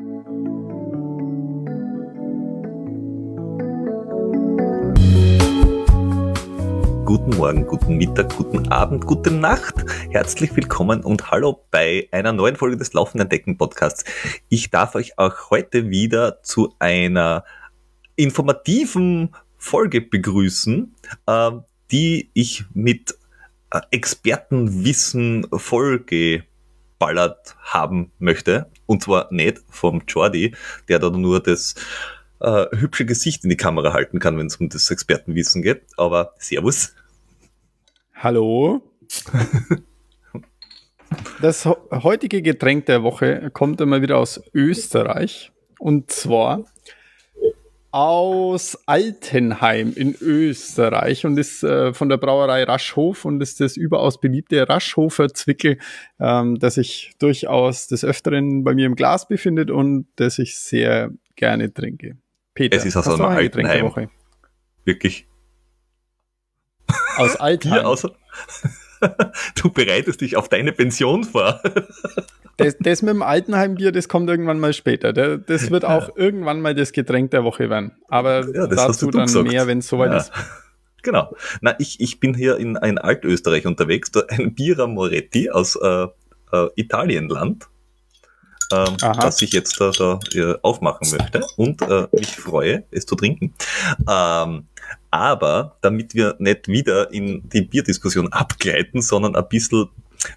Guten Morgen, guten Mittag, guten Abend, gute Nacht. Herzlich willkommen und hallo bei einer neuen Folge des Laufenden Decken Podcasts. Ich darf euch auch heute wieder zu einer informativen Folge begrüßen, äh, die ich mit äh, Expertenwissen vollgeballert haben möchte. Und zwar nicht vom Jordi, der da nur das äh, hübsche Gesicht in die Kamera halten kann, wenn es um das Expertenwissen geht. Aber Servus. Hallo. Das heutige Getränk der Woche kommt immer wieder aus Österreich. Und zwar aus Altenheim in Österreich und ist äh, von der Brauerei Raschhof und ist das überaus beliebte Raschhofer Zwickel, ähm, das sich durchaus des Öfteren bei mir im Glas befindet und das ich sehr gerne trinke. Peter, es ist aus einem Altenheim. Wirklich. Aus Altenheim. außer du bereitest dich auf deine Pension vor. Das, das mit dem Altenheimbier, das kommt irgendwann mal später. Das wird auch ja. irgendwann mal das Getränk der Woche werden. Aber ja, dazu dann gesagt. mehr, wenn es soweit ja. ist. Genau. Na, ich, ich bin hier in, in Altösterreich unterwegs, ein Bira Moretti aus äh, äh, Italienland, ähm, das ich jetzt da, da äh, aufmachen möchte und äh, mich freue, es zu trinken. Ähm, aber damit wir nicht wieder in die Bierdiskussion abgleiten, sondern ein bisschen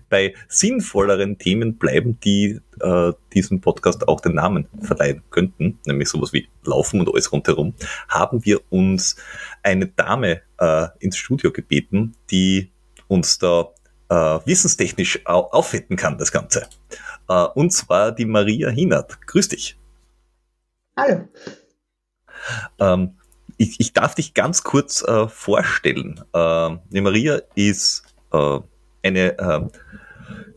bei sinnvolleren Themen bleiben, die äh, diesem Podcast auch den Namen verleihen könnten, nämlich sowas wie Laufen und alles rundherum, haben wir uns eine Dame äh, ins Studio gebeten, die uns da äh, wissenstechnisch au aufwetten kann, das Ganze. Äh, und zwar die Maria Hinert. Grüß dich. Hallo. Ähm, ich, ich, darf dich ganz kurz äh, vorstellen. Äh, die Maria ist äh, eine äh,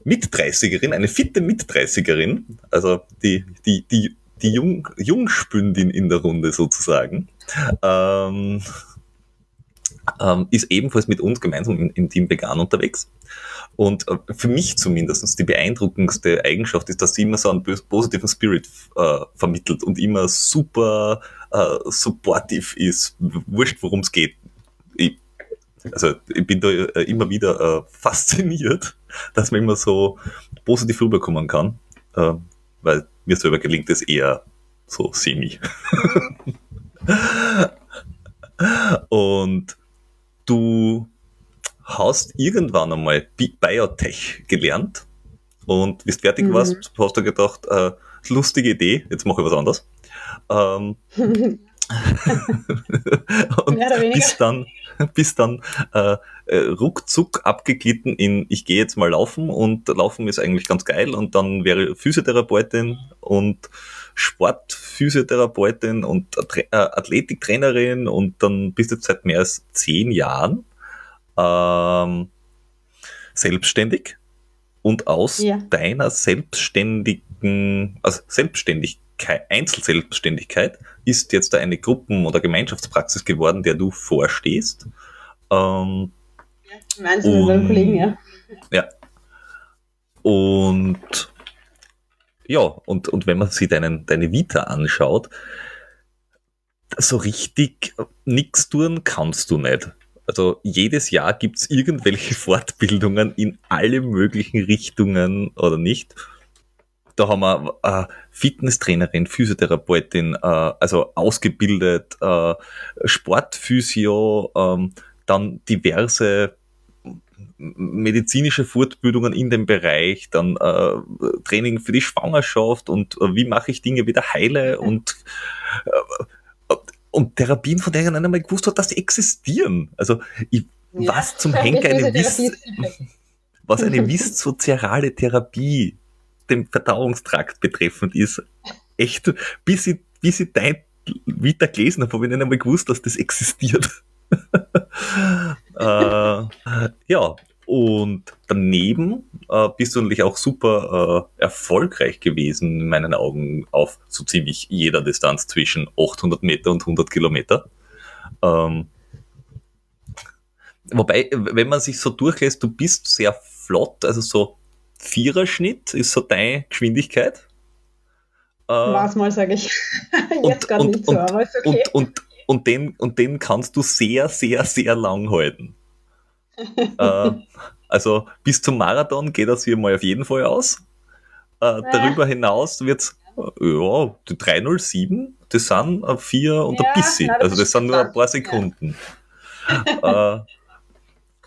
Mit-30erin, eine fitte Mit-30erin, also die, die, die, die Jung, Jungspündin in der Runde sozusagen, ähm, ähm, ist ebenfalls mit uns gemeinsam im, im Team Vegan unterwegs. Und äh, für mich zumindest die beeindruckendste Eigenschaft ist, dass sie immer so einen positiven Spirit äh, vermittelt und immer super äh, supportive ist, wurscht worum es geht. Ich, also ich bin da äh, immer wieder äh, fasziniert, dass man immer so positiv rüberkommen kann, äh, weil mir selber gelingt es eher so semi. und du hast irgendwann einmal Biotech gelernt und bist fertig mhm. warst, hast du gedacht, äh, lustige Idee, jetzt mache ich was anderes. Ähm, und bis dann, bis dann äh, äh, ruckzuck abgeglitten in ich gehe jetzt mal laufen und laufen ist eigentlich ganz geil und dann wäre Physiotherapeutin und Sportphysiotherapeutin und äh, Athletiktrainerin und dann bist du seit mehr als zehn Jahren ähm, selbstständig und aus ja. deiner selbstständigen, also Selbstständigkeit, Einzelselbstständigkeit ist jetzt da eine Gruppen- oder Gemeinschaftspraxis geworden, der du vorstehst. Ähm, ja, gemeinsam mit meinem Kollegen, ja. Ja. Und ja, und, und wenn man sich deinen, deine Vita anschaut, so richtig nichts tun kannst du nicht. Also jedes Jahr gibt's irgendwelche Fortbildungen in alle möglichen Richtungen oder nicht. Da haben wir äh, Fitnesstrainerin, Physiotherapeutin, äh, also ausgebildet, äh, Sportphysio, äh, dann diverse medizinische Fortbildungen in dem Bereich, dann äh, Training für die Schwangerschaft und äh, wie mache ich Dinge wieder heile und äh, und Therapien, von denen einer mal gewusst hat, dass sie existieren. Also ich, ja. was zum Henker eine Wiss, was eine viszerale Therapie dem Verdauungstrakt betreffend ist, echt, bis ich, bis ich dein Vita gelesen habe, habe ich nicht einmal gewusst, dass das existiert. äh, ja, und daneben äh, bist du natürlich auch super äh, erfolgreich gewesen, in meinen Augen, auf so ziemlich jeder Distanz zwischen 800 Meter und 100 Kilometer. Ähm, wobei, wenn man sich so durchlässt, du bist sehr flott, also so Viererschnitt ist so deine Geschwindigkeit. Äh, War's mal, sage ich. Jetzt gar nicht so, aber ist okay. Und, und, und, den, und den kannst du sehr, sehr, sehr lang halten. äh, also bis zum Marathon geht das hier mal auf jeden Fall aus. Äh, darüber hinaus wird es, ja, die 307, das sind vier und ja, ein bisschen. Also das sind nur ein paar Sekunden. Ja. äh,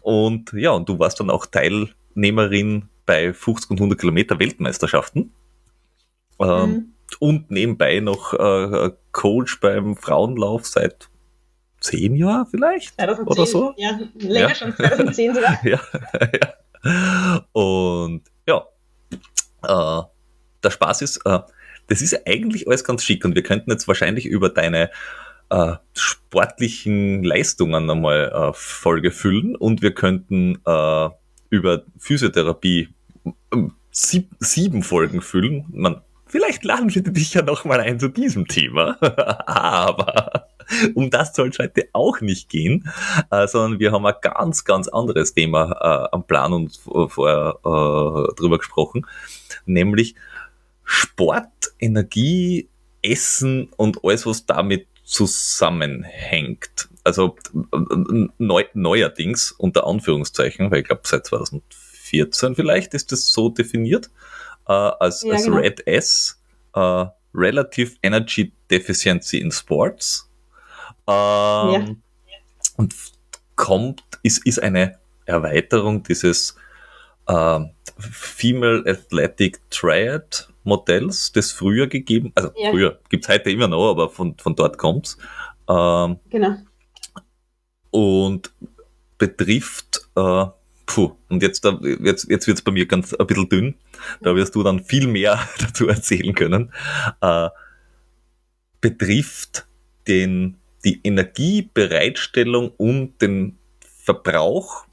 und ja, und du warst dann auch Teilnehmerin bei 50 und 100 Kilometer Weltmeisterschaften. Ähm, mhm. Und nebenbei noch äh, Coach beim Frauenlauf seit zehn Jahren vielleicht 2010, oder so. Ja, länger ja. schon, 2010 sogar. ja, ja. Und ja, äh, der Spaß ist, äh, das ist eigentlich alles ganz schick und wir könnten jetzt wahrscheinlich über deine äh, sportlichen Leistungen einmal äh, Folge füllen und wir könnten äh, über Physiotherapie ähm, sieb, sieben Folgen füllen. Man, vielleicht laden wir dich ja noch mal ein zu diesem Thema, aber um das soll es heute auch nicht gehen, äh, sondern wir haben ein ganz, ganz anderes Thema äh, am Plan und vorher äh, drüber gesprochen, nämlich Sport, Energie, Essen und alles, was damit zusammenhängt. Also neu, neuerdings unter Anführungszeichen, weil ich glaube seit 2014 vielleicht ist das so definiert, äh, als, ja, als genau. Red S, äh, Relative Energy Deficiency in Sports. Ähm, ja. Und kommt, ist, ist eine Erweiterung dieses äh, Female Athletic Triad Modells, das früher gegeben, also ja. früher, gibt's heute immer noch, aber von, von dort kommt's. Ähm, genau. Und betrifft, äh, puh, und jetzt, jetzt, jetzt wird's bei mir ganz ein bisschen dünn, da wirst du dann viel mehr dazu erzählen können, äh, betrifft den, die Energiebereitstellung und den Verbrauch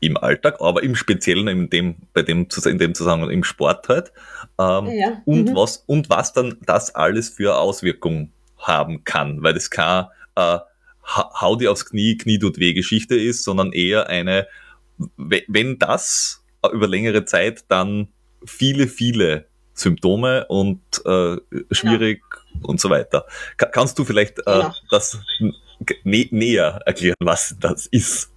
im Alltag, aber im Speziellen in dem, bei dem, in dem Zusammenhang im Sport halt. Ähm, ja. und, mhm. was, und was dann das alles für Auswirkungen haben kann, weil das kein äh, Hau dir aufs Knie, Knie tut weh Geschichte ist, sondern eher eine, wenn das über längere Zeit dann viele, viele Symptome und äh, schwierig genau. Und so weiter. Ka kannst du vielleicht äh, genau. das nä näher erklären, was das ist?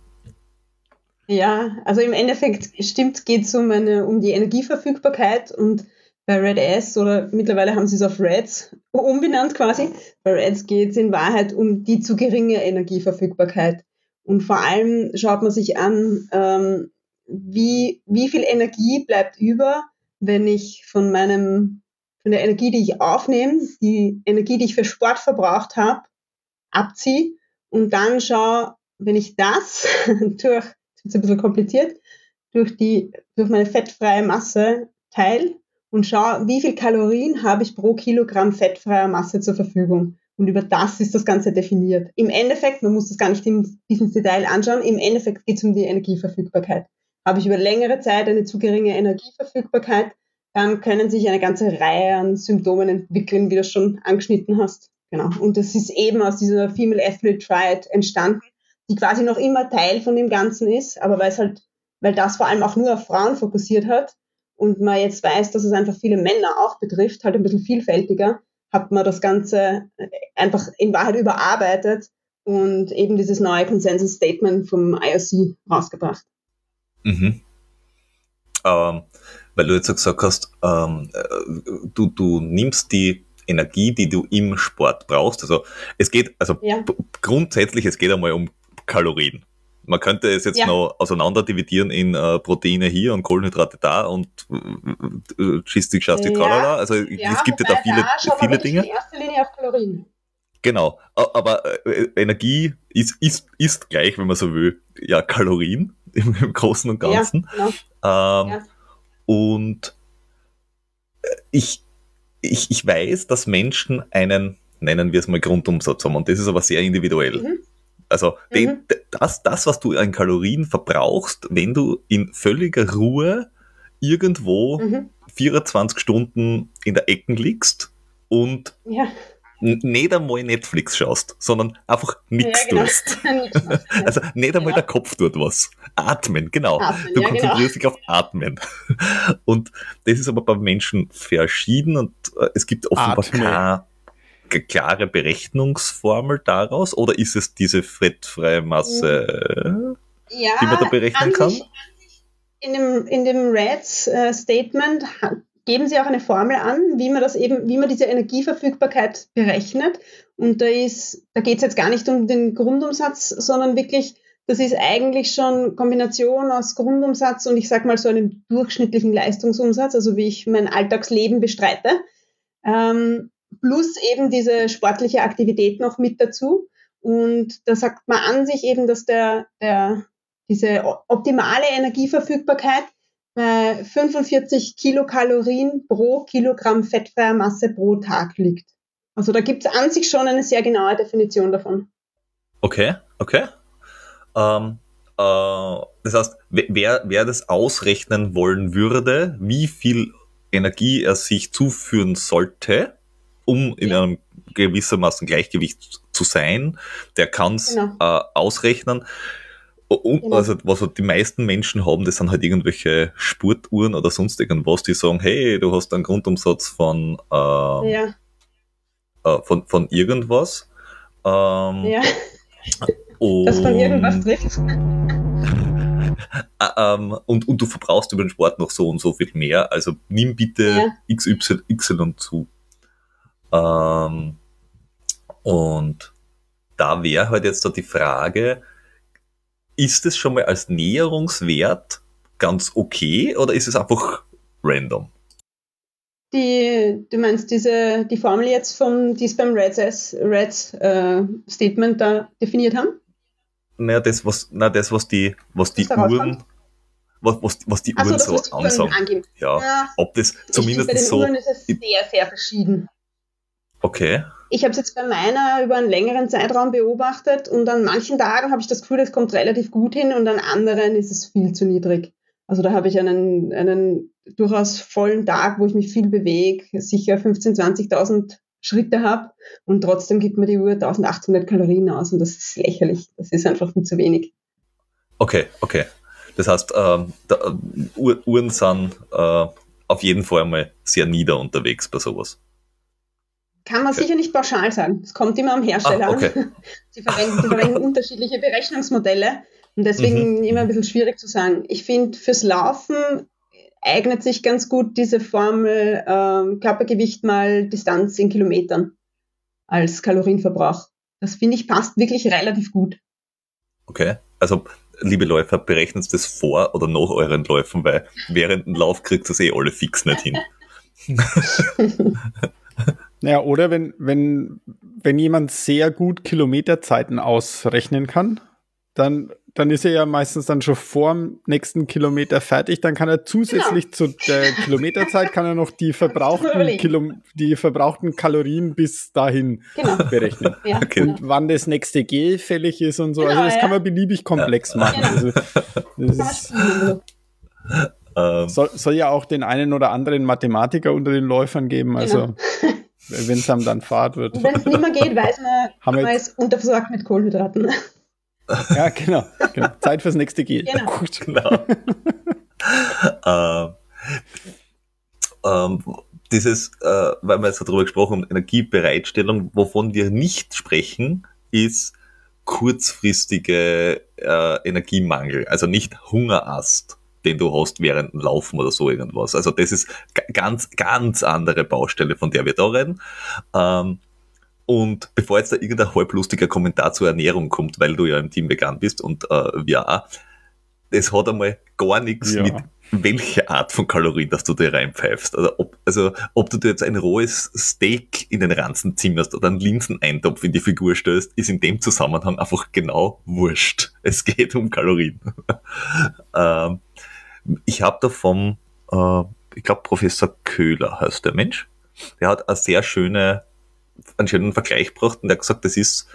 Ja, also im Endeffekt stimmt, geht es um, eine, um die Energieverfügbarkeit und bei Red S oder mittlerweile haben sie es auf Reds umbenannt quasi. Bei Reds geht es in Wahrheit um die zu geringe Energieverfügbarkeit. Und vor allem schaut man sich an, ähm, wie, wie viel Energie bleibt über, wenn ich von meinem, von der Energie, die ich aufnehme, die Energie, die ich für Sport verbraucht habe, abziehe und dann schaue, wenn ich das durch ist ein bisschen kompliziert, durch, die, durch meine fettfreie Masse teile und schaue, wie viel Kalorien habe ich pro Kilogramm fettfreier Masse zur Verfügung. Und über das ist das Ganze definiert. Im Endeffekt, man muss das gar nicht in, ins Detail anschauen, im Endeffekt geht es um die Energieverfügbarkeit. Habe ich über längere Zeit eine zu geringe Energieverfügbarkeit, dann können sich eine ganze Reihe an Symptomen entwickeln, wie du schon angeschnitten hast. Genau. Und das ist eben aus dieser Female Athlete Triad entstanden die quasi noch immer Teil von dem Ganzen ist, aber weil es halt, weil das vor allem auch nur auf Frauen fokussiert hat und man jetzt weiß, dass es einfach viele Männer auch betrifft, halt ein bisschen vielfältiger, hat man das Ganze einfach in Wahrheit überarbeitet und eben dieses neue Consensus Statement vom IOC rausgebracht. Mhm. Ähm, weil du jetzt gesagt hast, ähm, äh, du, du nimmst die Energie, die du im Sport brauchst. Also es geht, also ja. grundsätzlich, es geht einmal um Kalorien. Man könnte es jetzt ja. noch auseinander dividieren in äh, Proteine hier und Kohlenhydrate da und äh, äh Gistik, Schastik, ja. Also es gibt ja da viele, da viele Dinge. In erster Linie auf Kalorien. Genau, aber äh, Energie ist, ist, ist gleich, wenn man so will, ja Kalorien im, im Großen und Ganzen. Ja, genau. ähm, Und äh, ich, ich, ich weiß, dass Menschen einen, nennen wir es mal Grundumsatz haben und das ist aber sehr individuell. Mhm. Also mhm. den, das, das, was du an Kalorien verbrauchst, wenn du in völliger Ruhe irgendwo mhm. 24 Stunden in der Ecken liegst und ja. Nicht einmal Netflix schaust, sondern einfach nichts Ja, genau. tust. Also nicht einmal Ja. der Kopf tut was. Atmen, genau. Atmen, du ja, konzentrierst dich auf Atmen. Und das ist aber bei Menschen verschieden und äh, es gibt offenbar keine klare Berechnungsformel daraus oder ist es diese fettfreie Masse? Ja, die man da berechnen an kann? In dem, in dem Reds äh, geben sie auch eine Formel an, wie man das eben, wie man diese Energieverfügbarkeit berechnet. Und da ist, da geht es jetzt gar nicht um den Grundumsatz, sondern wirklich, das ist eigentlich schon Kombination aus Grundumsatz und ich sag mal so einem durchschnittlichen Leistungsumsatz, also wie ich mein Alltagsleben bestreite. Ähm, plus eben diese sportliche Aktivität noch mit dazu. Und da sagt man an sich eben, dass der, der diese optimale Energieverfügbarkeit bei 45 Kilokalorien pro Kilogramm fettfreier Masse pro Tag liegt. Also da gibt es an sich schon eine sehr genaue Definition davon. Okay, okay. Ähm, äh, das heißt, wer- wer, wer das ausrechnen wollen würde, wie viel Energie er sich zuführen sollte, um in Ja. einem gewissermaßen Gleichgewicht zu sein, der kann es Genau. äh, ausrechnen. Und, Genau. Also was halt die meisten Menschen haben, das sind halt irgendwelche Sportuhren oder sonst irgendwas, die sagen, hey, du hast einen Grundumsatz von, äh, Ja, äh, von, von irgendwas. Ähm, ja, das von irgendwas und- trifft. Ähm, und, und du verbrauchst über den Sport noch so und so viel mehr. Also nimm bitte Ja. XY, Y zu. Ähm, und da wäre halt jetzt da die Frage, ist es schon mal als Näherungswert ganz okay oder ist es einfach random? Die, du meinst diese, die Formel jetzt vom, die es beim Reds, Reds äh, Statement da definiert haben? Naja, das, was, na, das, was die, was die Uhren, was, was, was die Uhren so Uhren ansagen. angeben. Ja, Ja, ob das zumindest bei den so, Uhren ist es sehr, sehr verschieden. okay. Ich habe es jetzt bei meiner über einen längeren Zeitraum beobachtet und an manchen Tagen habe ich das Gefühl, es kommt relativ gut hin und an anderen ist es viel zu niedrig. Also da habe ich einen, einen durchaus vollen Tag, wo ich mich viel bewege, sicher 15.000, 20.000 Schritte habe und trotzdem gibt mir die Uhr 1800 Kalorien aus und das ist lächerlich. Das ist einfach viel zu wenig. Okay, okay. Das heißt, ähm, äh, Uhr, Uhren sind äh, auf jeden Fall mal sehr nieder unterwegs bei sowas. Kann man sicher nicht pauschal sagen. Es kommt immer am Hersteller Ah, okay. an. Sie verwenden, verwenden unterschiedliche Berechnungsmodelle und deswegen Mhm. immer ein bisschen schwierig zu sagen. Ich finde, fürs Laufen eignet sich ganz gut diese Formel ähm, Körpergewicht mal Distanz in Kilometern als Kalorienverbrauch. Das finde ich passt wirklich relativ gut. Okay. Also, liebe Läufer, berechnet das vor oder nach euren Läufen, weil während dem Lauf kriegt das eh alle fix nicht hin. Naja, oder wenn, wenn, wenn jemand sehr gut Kilometerzeiten ausrechnen kann, dann, dann ist er ja meistens dann schon vor dem nächsten Kilometer fertig. Dann kann er zusätzlich zu der Kilometerzeit kann er noch die verbrauchten. Kilo, die verbrauchten Kalorien bis dahin Genau. berechnen. Ja, Okay. genau. Und wann das nächste Gel fällig ist und so. Genau, also das ja. kann man beliebig komplex machen. Genau. Also, das Kann man ist. Ähm, soll, soll ja auch den einen oder anderen Mathematiker unter den Läufern geben. Also wenn es einem dann Fahrt wird. Und wenn es nicht mehr geht, weiß man, Haben man ist unterversorgt mit Kohlenhydraten. Ja, genau, genau. Zeit fürs nächste Gel. Genau. Gut. genau. ähm, ähm, dieses, äh, weil wir jetzt darüber gesprochen haben, Energiebereitstellung, wovon wir nicht sprechen, ist kurzfristige äh, Energiemangel, also nicht Hungerast, den du hast während dem Laufen oder so irgendwas. Also das ist ga- ganz, ganz andere Baustelle, von der wir da reden. Ähm, und bevor jetzt da irgendein halblustiger Kommentar zur Ernährung kommt, weil du ja im Team vegan bist und äh, wir auch, es hat einmal gar nichts Ja. mit welche Art von Kalorien, dass du dir reinpfeifst. Also ob, also ob du dir jetzt ein rohes Steak in den Ranzen zimmerst oder einen Linseneintopf in die Figur stößt, ist in dem Zusammenhang einfach genau wurscht. Es geht um Kalorien. ähm, ich habe da vom, äh, ich glaube Professor Köhler heißt der Mensch, der hat eine sehr schöne, einen schönen Vergleich gebracht und der hat gesagt, das ist,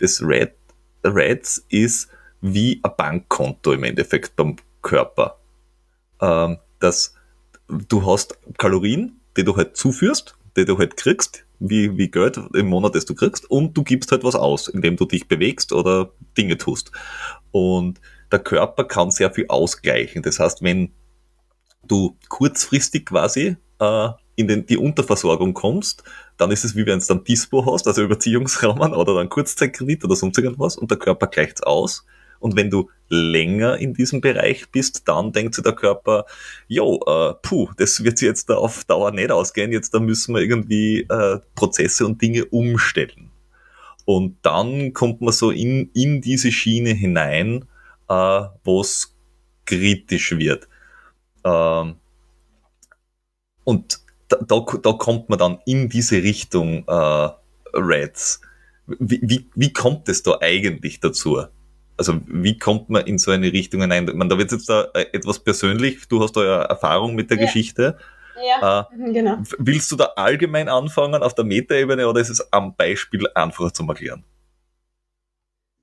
das Red, Reds ist wie ein Bankkonto im Endeffekt beim Körper. Ähm, dass du hast Kalorien, die du halt zuführst, die du halt kriegst, wie, wie Geld im Monat, das du kriegst, und du gibst halt was aus, indem du dich bewegst oder Dinge tust. Und der Körper kann sehr viel ausgleichen. Das heißt, wenn du kurzfristig quasi äh, in den, die Unterversorgung kommst, dann ist es wie wenn du dann Dispo hast, also Überziehungsrahmen oder dann Kurzzeitkredit oder sonst irgendwas und der Körper gleicht aus. Und wenn du länger in diesem Bereich bist, dann denkt sich der Körper, jo, äh, puh, das wird jetzt da auf Dauer nicht ausgehen, jetzt da müssen wir irgendwie äh, Prozesse und Dinge umstellen. Und dann kommt man so in, in diese Schiene hinein, äh, wo es kritisch wird. Ähm, und da, da, da kommt man dann in diese Richtung äh, Reds. Wie, wie, wie kommt es da eigentlich dazu? Also wie kommt man in so eine Richtung hinein? Man, da wird jetzt da äh, etwas persönlich, du hast da ja Erfahrung mit der ja. Geschichte. Ja, äh, genau. Willst du da allgemein anfangen auf der Metaebene oder ist es am Beispiel einfacher zu erklären?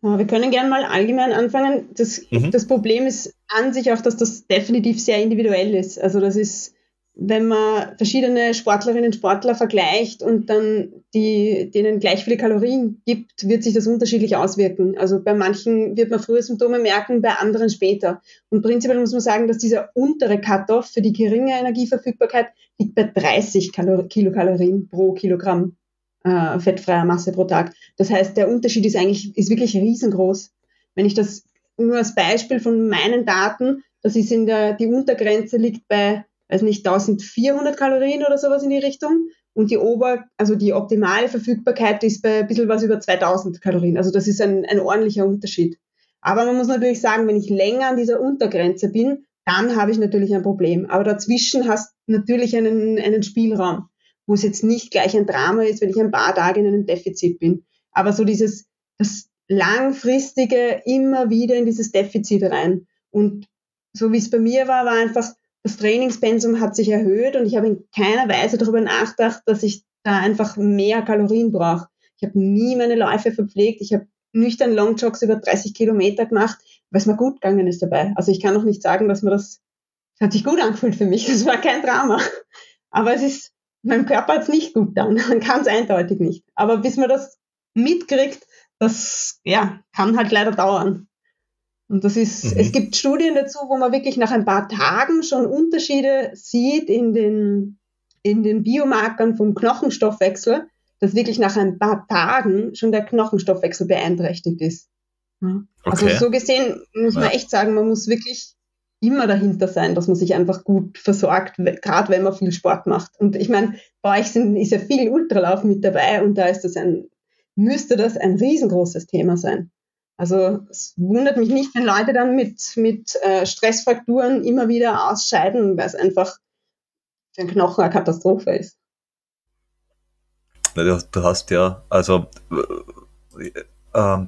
Wir können gerne mal allgemein anfangen. Das, mhm. das Problem ist an sich auch, dass das definitiv sehr individuell ist. Also das ist wenn man verschiedene Sportlerinnen und Sportler vergleicht und dann die, denen gleich viele Kalorien gibt, wird sich das unterschiedlich auswirken. Also bei manchen wird man früher Symptome merken, bei anderen später. Und prinzipiell muss man sagen, dass dieser untere Cut-off für die geringe Energieverfügbarkeit liegt bei 30 Kalor Kilokalorien pro Kilogramm äh, fettfreier Masse pro Tag. Das heißt, der Unterschied ist eigentlich ist wirklich riesengroß. Wenn ich das nur als Beispiel von meinen Daten, das ist in der die Untergrenze liegt bei weiß nicht, 1400 Kalorien oder sowas in die Richtung. Und die Ober, also die optimale Verfügbarkeit ist bei ein bisschen was über 2000 Kalorien. Also das ist ein, ein ordentlicher Unterschied. Aber man muss natürlich sagen, wenn ich länger an dieser Untergrenze bin, dann habe ich natürlich ein Problem. Aber dazwischen hast natürlich einen, einen Spielraum, wo es jetzt nicht gleich ein Drama ist, wenn ich ein paar Tage in einem Defizit bin. Aber so dieses, das langfristige immer wieder in dieses Defizit rein. Und so wie es bei mir war, war einfach, das Trainingspensum hat sich erhöht und ich habe in keiner Weise darüber nachgedacht, dass ich da einfach mehr Kalorien brauche. Ich habe nie meine Läufe verpflegt. Ich habe nüchtern Longjogs über 30 Kilometer gemacht, weil es mir gut gegangen ist dabei. Also ich kann noch nicht sagen, dass mir das, das hat sich gut angefühlt für mich. Das war kein Drama. Aber es ist, meinem Körper hat es nicht gut getan. Ganz eindeutig nicht. Aber bis man das mitkriegt, das, ja, kann halt leider dauern. Und das ist, mhm. es gibt Studien dazu, wo man wirklich nach ein paar Tagen schon Unterschiede sieht in den, in den Biomarkern vom Knochenstoffwechsel, dass wirklich nach ein paar Tagen schon der Knochenstoffwechsel beeinträchtigt ist. Also okay. Also so gesehen muss man echt sagen, man muss wirklich immer dahinter sein, dass man sich einfach gut versorgt, gerade wenn man viel Sport macht. Und ich meine, bei euch sind, ist ja viel Ultralauf mit dabei und da ist das ein, müsste das ein riesengroßes Thema sein. Also es wundert mich nicht, wenn Leute dann mit, mit äh, Stressfrakturen immer wieder ausscheiden, weil es einfach für den Knochen eine Katastrophe ist. Du, hast ja, also äh, äh,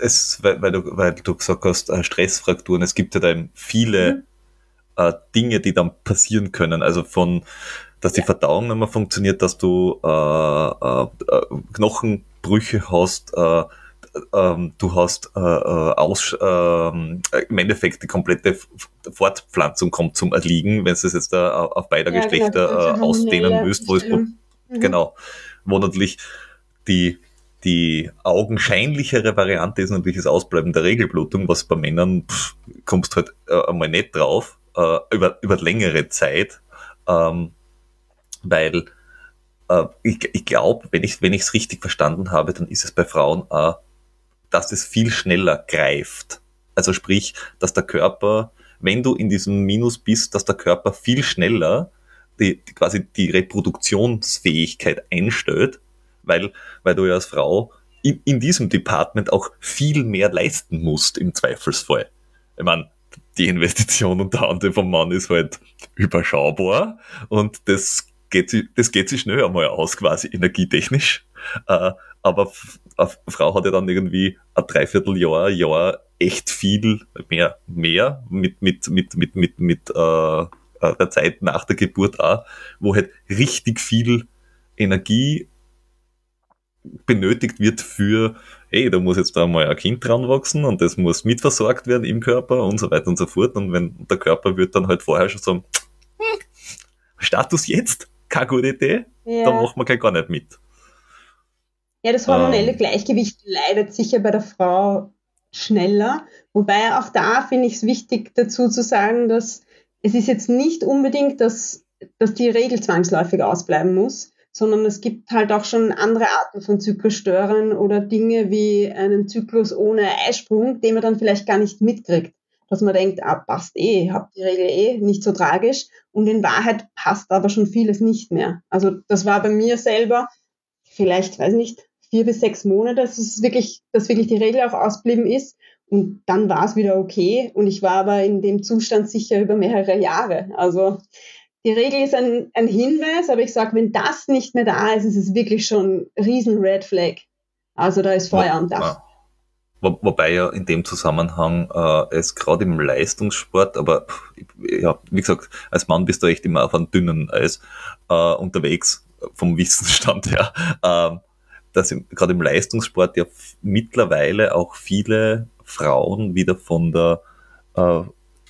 es, weil, weil, du, weil du gesagt hast, äh, Stressfrakturen, es gibt ja da eben viele mhm. äh, Dinge, die dann passieren können. Also von, dass die ja. Verdauung nicht mehr funktioniert, dass du äh, äh, Knochenbrüche hast, äh, ähm, du hast äh, äh, aus, ähm, im Endeffekt die komplette Fortpflanzung kommt zum Erliegen, wenn du es jetzt da auf beide ja, Geschlechter genau, ausdehnen müsst, wo es, mhm. genau, wo natürlich die die augenscheinlichere Variante ist natürlich das Ausbleiben der Regelblutung, was bei Männern pff, kommst halt äh, einmal nicht drauf, äh, über, über längere Zeit, ähm, weil äh, ich, ich glaube, wenn ich es richtig verstanden habe, dann ist es bei Frauen auch dass es viel schneller greift. Also sprich, dass der Körper, wenn du in diesem Minus bist, dass der Körper viel schneller die, die quasi die Reproduktionsfähigkeit einstellt, weil, weil du ja als Frau in, in diesem Department auch viel mehr leisten musst im Zweifelsfall. Ich meine, die Investition unter anderem vom Mann ist halt überschaubar und das geht, das geht sich schnell einmal aus, quasi energietechnisch. Äh, aber eine Frau hat ja dann irgendwie ein Dreivierteljahr, Jahr echt viel mehr, mehr mit, mit, mit, mit, mit, mit äh, äh, der Zeit nach der Geburt auch, wo halt richtig viel Energie benötigt wird für, hey, da muss jetzt da mal ein Kind dran wachsen und das muss mitversorgt werden im Körper und so weiter und so fort. Und wenn der Körper wird dann halt vorher schon sagen, hm, Status jetzt, keine gute Idee, Ja. dann wir gleich gar nicht mit. Ja, das hormonelle Ähm. Gleichgewicht leidet sicher bei der Frau schneller. Wobei auch da finde ich es wichtig dazu zu sagen, dass es ist jetzt nicht unbedingt, dass, dass die Regel zwangsläufig ausbleiben muss, sondern es gibt halt auch schon andere Arten von Zyklusstörern oder Dinge wie einen Zyklus ohne Eisprung, den man dann vielleicht gar nicht mitkriegt. Dass man denkt, ah, passt eh, habt die Regel eh, nicht so tragisch. Und in Wahrheit passt aber schon vieles nicht mehr. Also das war bei mir selber vielleicht, weiß nicht, vier bis sechs Monate, dass es wirklich, dass wirklich die Regel auch ausblieben ist. Und dann war es wieder okay. Und ich war aber in dem Zustand sicher über mehrere Jahre. Also die Regel ist ein, ein Hinweis, aber ich sage, wenn das nicht mehr da ist, ist es wirklich schon ein riesen Red Flag. Also da ist Feuer am Dach. Wo, wobei ja in dem Zusammenhang äh, es gerade im Leistungssport, aber ja, wie gesagt, als Mann bist du echt immer auf einem dünnen Eis äh, unterwegs, vom Wissensstand her, äh, dass gerade im Leistungssport ja mittlerweile auch viele Frauen wieder von der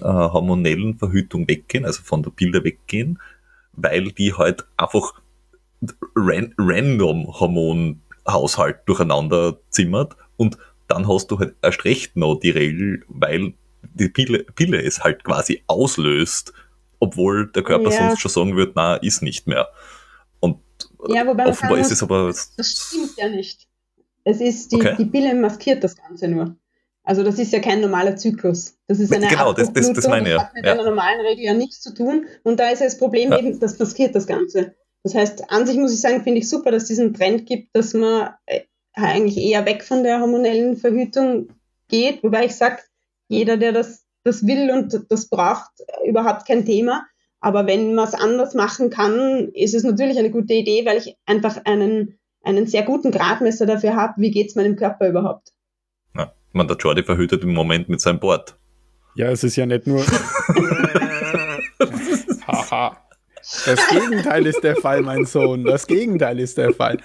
äh, hormonellen Verhütung weggehen, also von der Pille weggehen, weil die halt einfach ran random Hormonhaushalt durcheinander zimmert und dann hast du halt erst recht noch die Regel, weil die Pille, Pille es halt quasi auslöst, obwohl der Körper Ja. sonst schon sagen wird, na, ist nicht mehr. Und Ja, offenbar ist es aber Das stimmt ja nicht. Es ist, die, Okay. die Pille maskiert das Ganze nur. Also das ist ja kein normaler Zyklus. Das ist eine Genau, das- das- das meine ich, das hat mit ja. einer normalen Regel ja nichts zu tun. Und da ist ja das Problem Ja. eben, das maskiert das Ganze. Das heißt, an sich muss ich sagen, finde ich super, dass es diesen Trend gibt, dass man äh, eigentlich eher weg von der hormonellen Verhütung geht. Wobei ich sage, jeder, der das, das will und das braucht, äh, überhaupt kein Thema. Aber wenn man es anders machen kann, ist es natürlich eine gute Idee, weil ich einfach einen, einen sehr guten Gradmesser dafür habe, wie geht es meinem Körper überhaupt. Ja, ich meine, der Jordi verhütet im Moment mit seinem Board. Ja, es ist ja nicht nur. Haha. Das Gegenteil ist der Fall, mein Sohn. Das Gegenteil ist der Fall.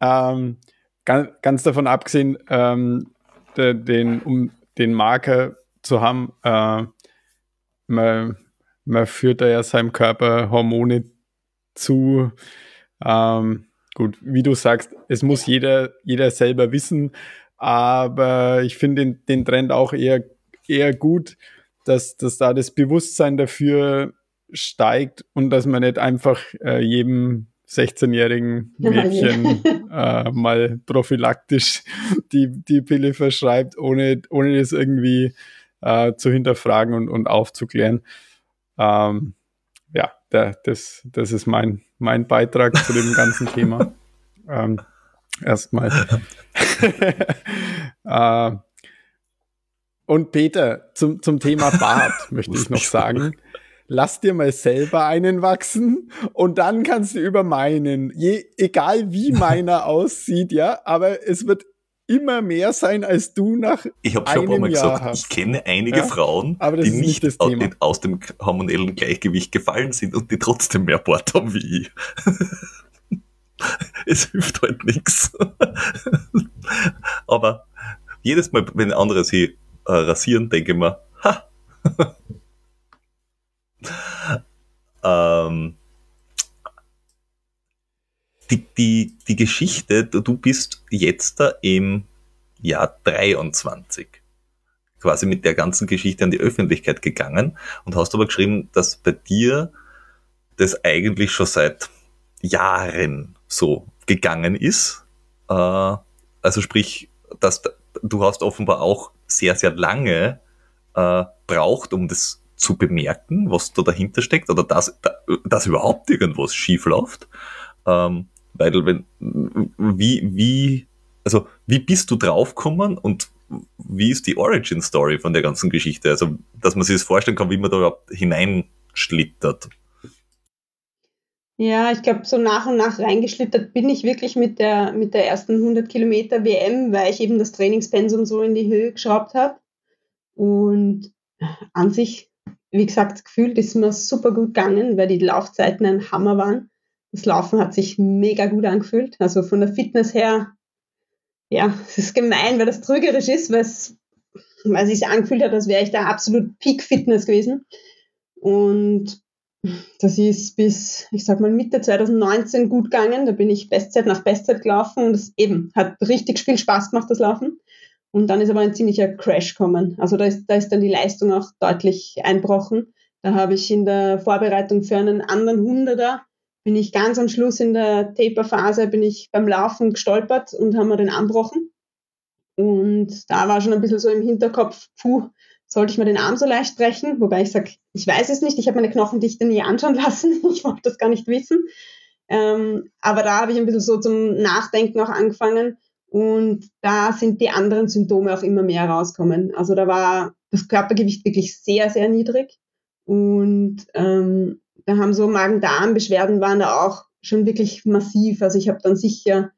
ähm, ganz, ganz davon abgesehen, ähm, de, den, um den Marker zu haben, äh, man, man führt da ja seinem Körper Hormone zu. Ähm, gut, wie du sagst, es muss jeder, jeder selber wissen, aber ich finde den, den Trend auch eher, eher gut, dass, dass da das Bewusstsein dafür steigt und dass man nicht einfach äh, jedem 16-jährigen Mädchen äh, mal prophylaktisch die, die Pille verschreibt, ohne, ohne das irgendwie äh, zu hinterfragen und, und aufzuklären. Ähm, ja, da, das, das ist mein, mein Beitrag zu dem ganzen Thema. Ähm, erstmal. äh, und Peter, zum, zum Thema Bart möchte ich noch sagen. Lass dir mal selber einen wachsen und dann kannst du über meinen, je, egal wie meiner aussieht, ja, aber es wird immer mehr sein, als du nach Ich habe schon ein paar Mal Jahr gesagt, hast. ich kenne einige Ja, Frauen, die nicht nicht das au- Thema. in- aus dem hormonellen Gleichgewicht gefallen sind und die trotzdem mehr Bart haben wie ich. es hilft halt nichts. Aber jedes Mal, wenn andere sie äh, rasieren, denke ich mir, ha! ähm, die, die, die Geschichte, du bist jetzt da im Jahr 23 quasi mit der ganzen Geschichte an die Öffentlichkeit gegangen und hast aber geschrieben, dass bei dir das eigentlich schon seit Jahren so gegangen ist. Äh, also sprich, dass du hast offenbar auch sehr, sehr lange äh, braucht, um das zu bemerken, was da dahinter steckt oder dass, da- dass überhaupt irgendwas schief läuft. Ähm, weil wenn, wie, wie, also wie bist du draufgekommen und wie ist die Origin Story von der ganzen Geschichte? Also, dass man sich das vorstellen kann, wie man da überhaupt hineinschlittert. Ja, ich glaube, so nach und nach reingeschlittert bin ich wirklich mit der, mit der ersten 100 Kilometer WM, weil ich eben das Trainingspensum so in die Höhe geschraubt habe. Und an sich, wie gesagt, gefühlt ist mir super gut gegangen, weil die Laufzeiten ein Hammer waren. Das Laufen hat sich mega gut angefühlt. Also von der Fitness her, ja, es ist gemein, weil das trügerisch ist, weil es, weil sich angefühlt hat, als wäre ich da absolut Peak Fitness gewesen. Und Das ist bis, ich sag mal, Mitte 2019 gut gegangen. Da bin ich Bestzeit nach Bestzeit gelaufen und es eben hat richtig viel Spaß gemacht, das Laufen. Und dann ist aber ein ziemlicher Crash gekommen. Also da ist, da ist dann die Leistung auch deutlich einbrochen. Da habe ich in der Vorbereitung für einen anderen Hunderter, bin ich ganz am Schluss in der Taper-Phase, bin ich beim Laufen gestolpert und haben wir den anbrochen. Und da war schon ein bisschen so im Hinterkopf, puh, sollte ich mir den Arm so leicht brechen? Wobei ich sage, ich weiß es nicht, ich habe meine Knochendichte nie anschauen lassen, ich wollte das gar nicht wissen. Ähm, aber da habe ich ein bisschen so zum Nachdenken auch angefangen und da sind die anderen Symptome auch immer mehr rauskommen. Also da war das Körpergewicht wirklich sehr, sehr niedrig und ähm, da haben so Magen-Darm-Beschwerden waren da auch schon wirklich massiv. Also ich habe dann sicher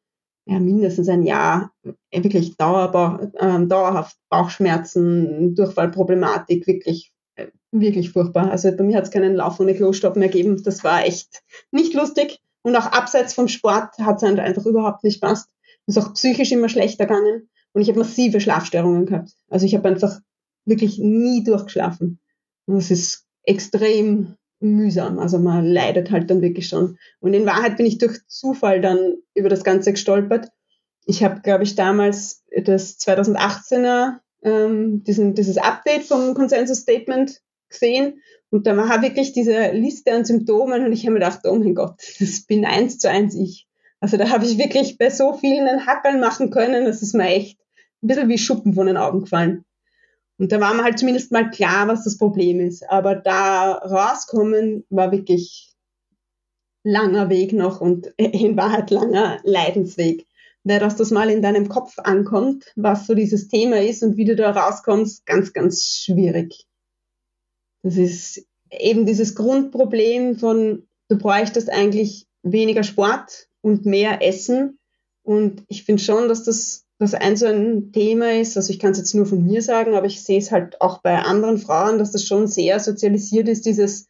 ja, mindestens ein Jahr äh, wirklich dauerbar, äh, dauerhaft Bauchschmerzen, Durchfallproblematik, wirklich, äh, wirklich furchtbar. Also bei mir hat es keinen Lauf ohne Klostopp mehr gegeben. Das war echt nicht lustig. Und auch abseits vom Sport hat es einfach überhaupt nicht passt. Ist auch psychisch immer schlechter gegangen. Und ich habe massive Schlafstörungen gehabt. Also ich habe einfach wirklich nie durchgeschlafen. Und das ist extrem mühsam. Also man leidet halt dann wirklich schon. Und in Wahrheit bin ich durch Zufall dann über das Ganze gestolpert. Ich habe, glaube ich, damals das 2018er, ähm, diesen, dieses Update vom Consensus Statement gesehen. Und da war wirklich diese Liste an Symptomen und ich habe mir gedacht, oh mein Gott, das bin eins zu eins ich. Also da habe ich wirklich bei so vielen einen Hackerl machen können, das ist mir echt ein bisschen wie Schuppen von den Augen gefallen. Und da war mir halt zumindest mal klar, was das Problem ist. Aber da rauskommen war wirklich langer Weg noch und in Wahrheit langer Leidensweg. Weil dass das mal in deinem Kopf ankommt, was so dieses Thema ist und wie du da rauskommst, ganz, ganz schwierig. Das ist eben dieses Grundproblem von, du bräuchtest eigentlich weniger Sport und mehr Essen. Und ich finde schon, dass das was ein so ein Thema ist, also ich kann es jetzt nur von mir sagen, aber ich sehe es halt auch bei anderen Frauen, dass das schon sehr sozialisiert ist, dieses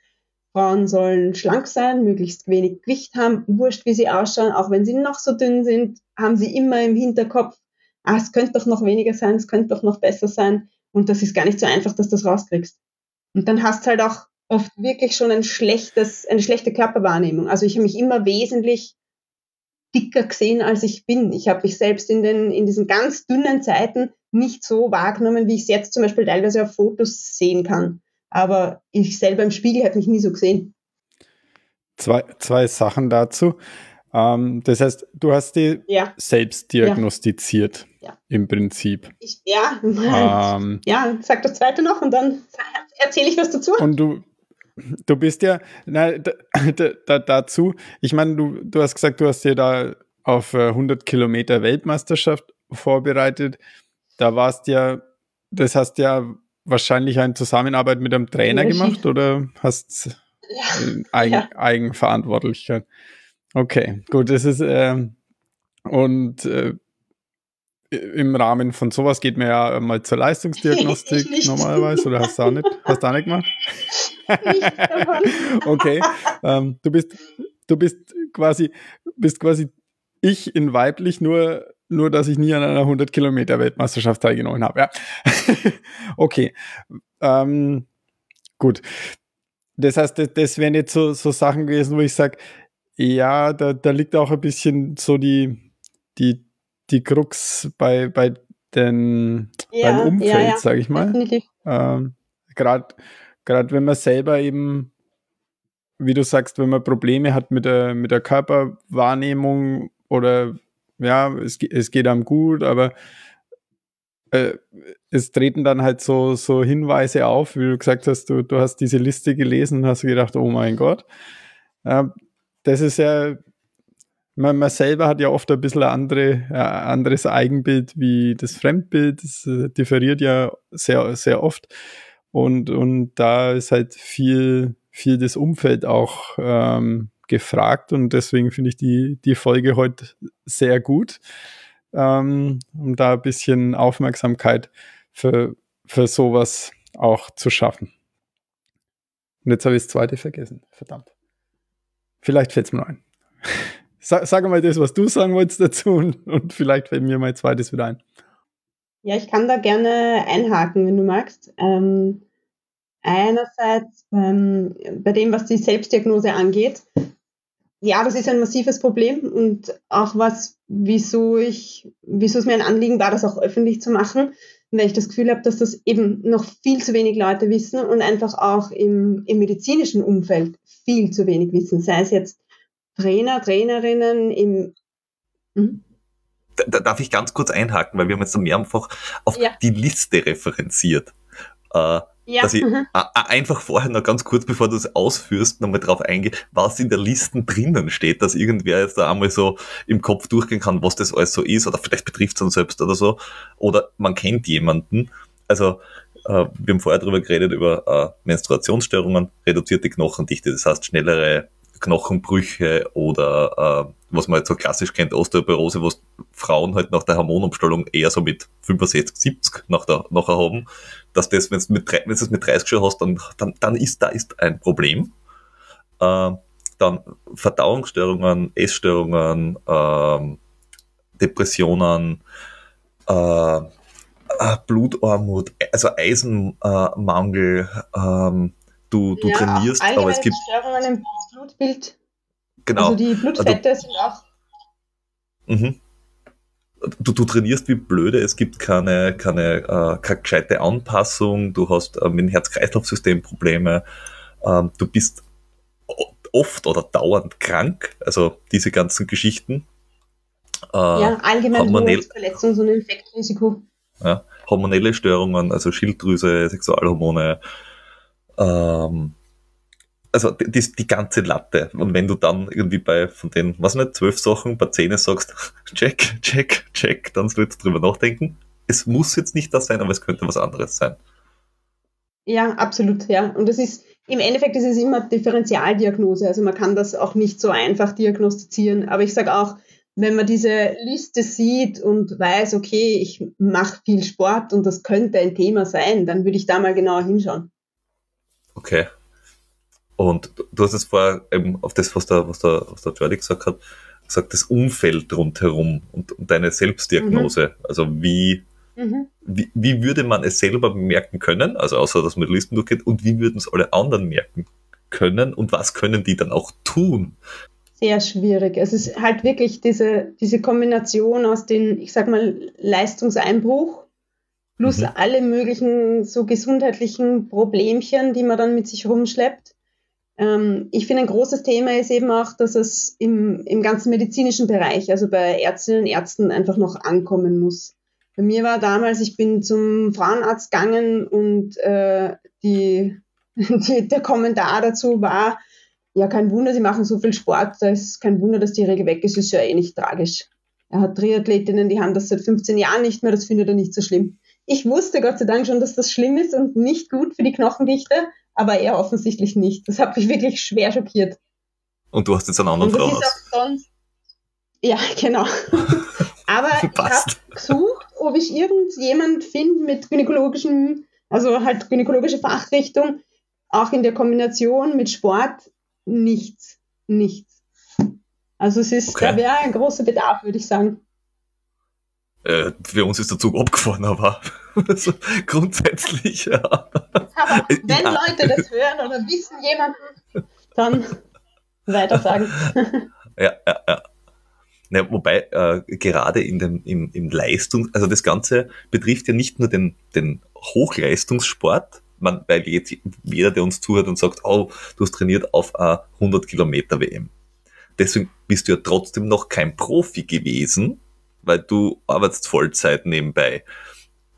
Frauen sollen schlank sein, möglichst wenig Gewicht haben, wurscht wie sie ausschauen, auch wenn sie noch so dünn sind, haben sie immer im Hinterkopf, ah, es könnte doch noch weniger sein, es könnte doch noch besser sein und das ist gar nicht so einfach, dass du das rauskriegst. Und dann hast halt auch oft wirklich schon ein schlechtes, eine schlechte Körperwahrnehmung. Also ich habe mich immer wesentlich dicker gesehen, als ich bin. Ich habe mich selbst in, den, in diesen ganz dünnen Zeiten nicht so wahrgenommen, wie ich es jetzt zum Beispiel teilweise auf Fotos sehen kann. Aber ich selber im Spiegel habe mich nie so gesehen. Zwei, zwei Sachen dazu. Ähm, das heißt, du hast die ja. selbst diagnostiziert, ja. im Prinzip. Ich, ja, ähm, ja, sag das zweite noch und dann erzähle ich was dazu. Und du, Du bist ja, na, da, da, dazu, ich meine, du, du hast gesagt, du hast dir da auf 100 äh, Kilometer Weltmeisterschaft vorbereitet. Da warst ja, das hast ja wahrscheinlich eine Zusammenarbeit mit einem Trainer gemacht oder hast ja. Eigen, ja. Eigenverantwortlichkeit? Okay, gut, das ist, äh, und äh, im Rahmen von sowas geht man ja mal zur Leistungsdiagnostik normalerweise oder hast du auch nicht, hast du auch nicht gemacht? okay, ähm, du bist, du bist quasi, bist quasi ich in weiblich, nur, nur dass ich nie an einer 100 Kilometer Weltmeisterschaft teilgenommen habe. Ja. okay, ähm, gut. Das heißt, das, das wären jetzt so, so Sachen gewesen, wo ich sage, ja, da, da liegt auch ein bisschen so die, die, die Krux bei, bei den, ja, beim Umfeld, ja, ja. sage ich mal. Ähm, Gerade gerade wenn man selber eben, wie du sagst, wenn man Probleme hat mit der, mit der Körperwahrnehmung oder ja, es, es geht einem gut, aber äh, es treten dann halt so, so Hinweise auf, wie du gesagt hast, du, du hast diese Liste gelesen und hast gedacht, oh mein Gott. Äh, das ist ja, man, man, selber hat ja oft ein bisschen andere, äh, anderes Eigenbild wie das Fremdbild. Das äh, differiert ja sehr, sehr oft. Und, und da ist halt viel, viel das Umfeld auch ähm, gefragt und deswegen finde ich die, die Folge heute sehr gut, ähm, um da ein bisschen Aufmerksamkeit für, für sowas auch zu schaffen. Und jetzt habe ich das zweite vergessen. Verdammt. Vielleicht fällt es mir ein. Sag, sag mal das, was du sagen wolltest dazu und, und vielleicht fällt mir mein zweites wieder ein. Ja, ich kann da gerne einhaken, wenn du magst. Ähm, einerseits beim, bei dem, was die Selbstdiagnose angeht. Ja, das ist ein massives Problem und auch was, wieso ich, wieso es mir ein Anliegen war, das auch öffentlich zu machen, weil ich das Gefühl habe, dass das eben noch viel zu wenig Leute wissen und einfach auch im, im medizinischen Umfeld viel zu wenig wissen, sei es jetzt Trainer, Trainerinnen im. Mhm. Da, darf ich ganz kurz einhaken, weil wir haben jetzt mehrfach auf ja. die Liste referenziert. Äh, ja. Dass ich mhm. einfach vorher noch ganz kurz, bevor du es ausführst, nochmal drauf eingehe, was in der Liste drinnen steht, dass irgendwer jetzt da einmal so im Kopf durchgehen kann, was das alles so ist, oder vielleicht betrifft es uns selbst oder so, oder man kennt jemanden. Also, äh, wir haben vorher darüber geredet, über äh, Menstruationsstörungen, reduzierte Knochendichte, das heißt schnellere Knochenbrüche oder äh, was man jetzt so klassisch kennt, Osteoporose, was Frauen halt nach der Hormonumstellung eher so mit 65, 70 nach der, nachher haben, dass das, wenn du mit, du mit 30 schon hast, dann, dann, dann ist da ist ein Problem. Äh, dann Verdauungsstörungen, Essstörungen, äh, Depressionen, äh, Blutarmut, also Eisenmangel, ähm, du, du ja, trainierst, aber es gibt Störungen im Blutbild. Genau. Also die Blutfette also, sind auch. Mhm. Du, du trainierst wie blöde, es gibt keine, keine, äh, keine gescheite Anpassung, du hast äh, mit dem Herz-Kreislauf-System Probleme, ähm, du bist oft oder dauernd krank, also diese ganzen Geschichten. Äh, ja, allgemein Verletzungs- und Infektrisiko. Ja, hormonelle Störungen, also Schilddrüse, Sexualhormone, ähm, also die, die, ganze Latte. Und wenn du dann irgendwie bei von den, was nicht, zwölf Sachen bei Zähne sagst, check, check, check, dann sollst du drüber nachdenken. Es muss jetzt nicht das sein, aber es könnte was anderes sein. Ja, absolut, ja. Und das ist, im Endeffekt ist es immer Differentialdiagnose. Also man kann das auch nicht so einfach diagnostizieren. Aber ich sage auch, wenn man diese Liste sieht und weiß, okay, ich mache viel Sport und das könnte ein Thema sein, dann würde ich da mal genauer hinschauen. Okay. Und du hast jetzt vorher eben auf das, was der, was der, was der Jordi gesagt hat, gesagt, das Umfeld rundherum und, und deine Selbstdiagnose. Mhm. Also wie, mhm. wie, wie würde man es selber merken können, also außer dass man Listen durchgeht, und wie würden es alle anderen merken können und was können die dann auch tun? Sehr schwierig. Es ist halt wirklich diese, diese Kombination aus den, ich sag mal, Leistungseinbruch plus mhm. alle möglichen so gesundheitlichen Problemchen, die man dann mit sich rumschleppt ähm, ich finde, ein großes Thema ist eben auch, dass es im, im ganzen medizinischen Bereich, also bei Ärztinnen und Ärzten, einfach noch ankommen muss. Bei mir war damals, ich bin zum Frauenarzt gegangen und äh, die, die, der Kommentar dazu war, ja, kein Wunder, sie machen so viel Sport, da ist kein Wunder, dass die Regel weg ist, ist ja eh nicht tragisch. Er hat Triathletinnen, die haben das seit 15 Jahren nicht mehr, das findet er nicht so schlimm. Ich wusste Gott sei Dank schon, dass das schlimm ist und nicht gut für die Knochendichte, aber er offensichtlich nicht. Das hat mich wirklich schwer schockiert. Und du hast jetzt einen anderen Frau sonst, Ja, genau. aber ich habe gesucht, ob ich irgendjemand finde mit gynäkologischem, also halt gynäkologische Fachrichtung, auch in der Kombination mit Sport, nichts. Nichts. Also es ist, okay. da wäre ein großer Bedarf, würde ich sagen. Äh, für uns ist der Zug abgefahren, aber also, grundsätzlich, ja. Aber wenn ja. Leute das hören oder wissen jemanden, dann weiter sagen. ja, ja, ja. Ja, wobei äh, gerade in dem im, im Leistung, also das Ganze betrifft ja nicht nur den, den Hochleistungssport, man, weil jetzt jeder, der uns zuhört und sagt, oh, du hast trainiert auf a 100 Kilometer WM. Deswegen bist du ja trotzdem noch kein Profi gewesen, weil du arbeitest Vollzeit nebenbei.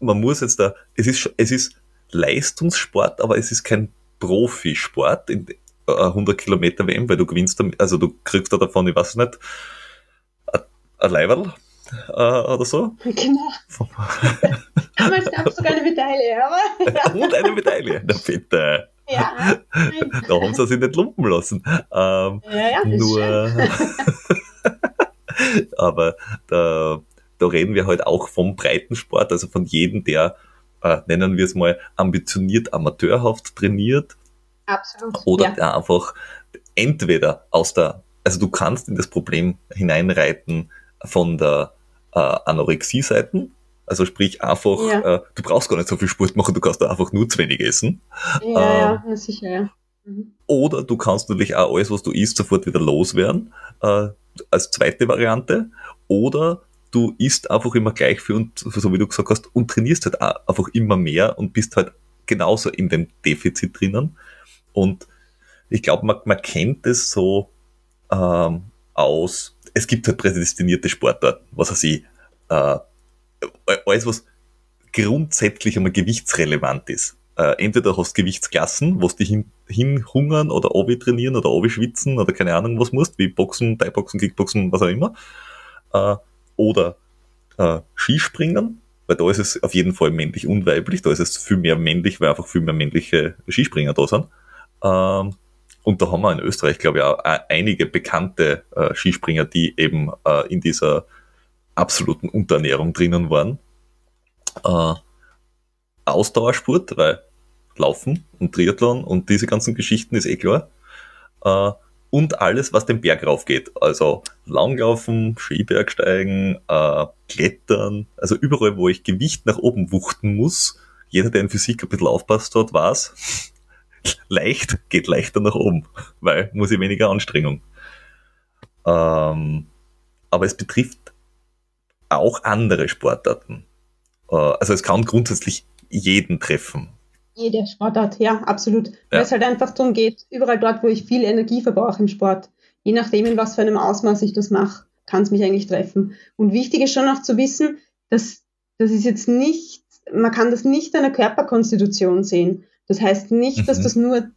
Man muss jetzt da, es ist, es ist Leistungssport, aber es ist kein Profisport in 100 äh, Kilometer WM, weil du gewinnst, also du kriegst da davon, ich weiß nicht, ein Leiberl äh, oder so. Genau. Damals gab es sogar eine Medaille, aber. Und eine Medaille, na bitte. Ja. Da haben sie sich nicht lumpen lassen. Ähm, ja, ja, nur. aber da, da reden wir halt auch vom Breitensport, also von jedem, der, äh, nennen wir es mal, ambitioniert amateurhaft trainiert. Absolut. Oder ja. einfach entweder aus der, also du kannst in das Problem hineinreiten von der äh, Anorexie-Seiten, Also sprich einfach, Ja. äh, du brauchst gar nicht so viel Sport machen, du kannst da einfach nur zu wenig essen. Ja, ja, Ähm, na sicher, ja. Mhm. Oder du kannst natürlich auch alles, was du isst, sofort wieder loswerden, äh, als zweite Variante. Oder du isst einfach immer gleich viel und so wie du gesagt hast und trainierst halt einfach immer mehr und bist halt genauso in dem Defizit drinnen. Und ich glaube, man, man kennt es so ähm, aus, es gibt halt prädestinierte Sportarten, was weiß ich, äh, alles, was grundsätzlich einmal gewichtsrelevant ist. Äh, entweder hast du Gewichtsklassen, was die hin, hinhungern oder obi trainieren oder obi schwitzen oder keine Ahnung was musst, wie Boxen, Thai-Boxen, Kickboxen, was auch immer. Äh, oder äh, Skispringen, weil da ist es auf jeden Fall männlich und weiblich, da ist es viel mehr männlich, weil einfach viel mehr männliche Skispringer da sind. Ähm, und da haben wir in Österreich, glaube ich, auch äh, einige bekannte äh, Skispringer, die eben äh, in dieser absoluten Unterernährung drinnen waren. Äh, Ausdauersport, weil Laufen und Triathlon und diese ganzen Geschichten ist eh klar. Äh, und alles, was den Berg rauf geht. Also Langlaufen, Skibergsteigen, äh, Klettern, also überall, wo ich Gewicht nach oben wuchten muss. Jeder, der in Physik ein bisschen aufpasst hat, weiß, leicht geht leichter nach oben, weil muss ich weniger Anstrengung. Ähm, aber es betrifft auch andere Sportarten. Äh, also es kann grundsätzlich jeden treffen. Jede Sportart, ja, absolut. Ja. Weil es halt einfach darum geht, überall dort, wo ich viel Energie verbrauche im Sport, je nachdem, in was für einem Ausmaß ich das mache, kann es mich eigentlich treffen. Und wichtig ist schon auch zu wissen, dass das ist jetzt nicht, man kann das nicht an der Körperkonstitution sehen. Das heißt nicht, dass Mhm. das nur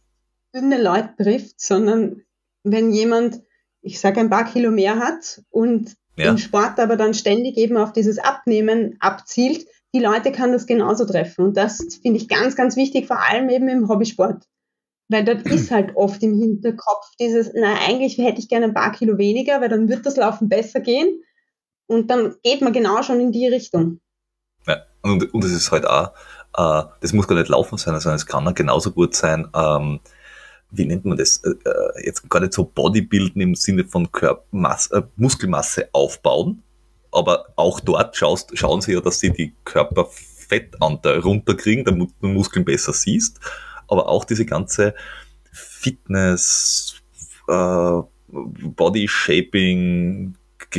dünne Leute trifft, sondern wenn jemand, ich sage, ein paar Kilo mehr hat und Ja. im Sport aber dann ständig eben auf dieses Abnehmen abzielt, die Leute kann das genauso treffen. Und das finde ich ganz, ganz wichtig, vor allem eben im Hobbysport. Weil dort ist halt oft im Hinterkopf dieses, na, eigentlich hätte ich gerne ein paar Kilo weniger, weil dann wird das Laufen besser gehen. Und dann geht man genau schon in die Richtung. Ja, und, und es ist halt auch, äh, das muss gar nicht laufen sein, sondern es kann auch genauso gut sein, ähm, wie nennt man das, äh, äh, jetzt gar nicht so Bodybuilden im Sinne von Körpermasse, äh, Muskelmasse aufbauen, aber auch dort schaust, schauen sie ja, dass sie die Körperfettanteil runterkriegen, damit du Muskeln besser siehst, aber auch diese ganze Fitness, äh, Body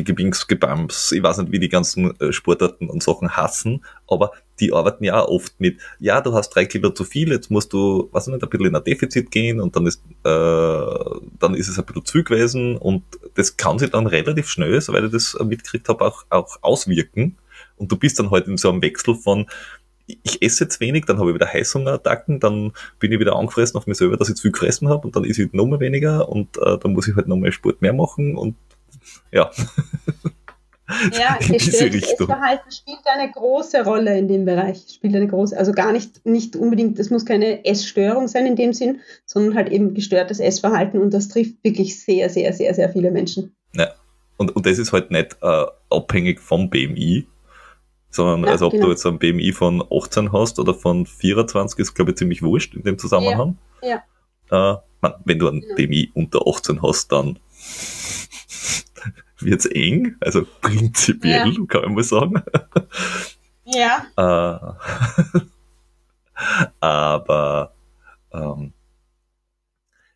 Gebings, ich weiß nicht, wie die ganzen äh, Sportarten und Sachen hassen, aber die arbeiten ja auch oft mit, ja, du hast drei Kilo zu viel, jetzt musst du, weiß ich nicht, ein bisschen in ein Defizit gehen und dann ist, äh, dann ist es ein bisschen zu gewesen und das kann sich dann relativ schnell, soweit ich das mitgekriegt habe, auch, auch auswirken. Und du bist dann halt in so einem Wechsel von, ich esse jetzt wenig, dann habe ich wieder Heißhungerattacken, dann bin ich wieder angefressen auf mich selber, dass ich zu viel gefressen habe und dann esse ich noch mal weniger und äh, dann muss ich halt noch mal Sport mehr machen und ja. Ja, In diese Richtung. Essverhalten spielt eine große Rolle in dem Bereich. Spielt eine große, also gar nicht, nicht unbedingt, es muss keine Essstörung sein in dem Sinn, sondern halt eben gestörtes Essverhalten und das trifft wirklich sehr, sehr, sehr, sehr viele Menschen. Und, und das ist halt nicht äh, abhängig vom BMI, sondern Ja, also ob genau. du jetzt ein BMI von 18 hast oder von 24, ist glaube ich ziemlich wurscht in dem Zusammenhang. Ja, Äh, man, wenn du ein Genau. BMI unter 18 hast, dann wird's eng, also prinzipiell, kann man mal sagen. Ja. Äh, aber ähm,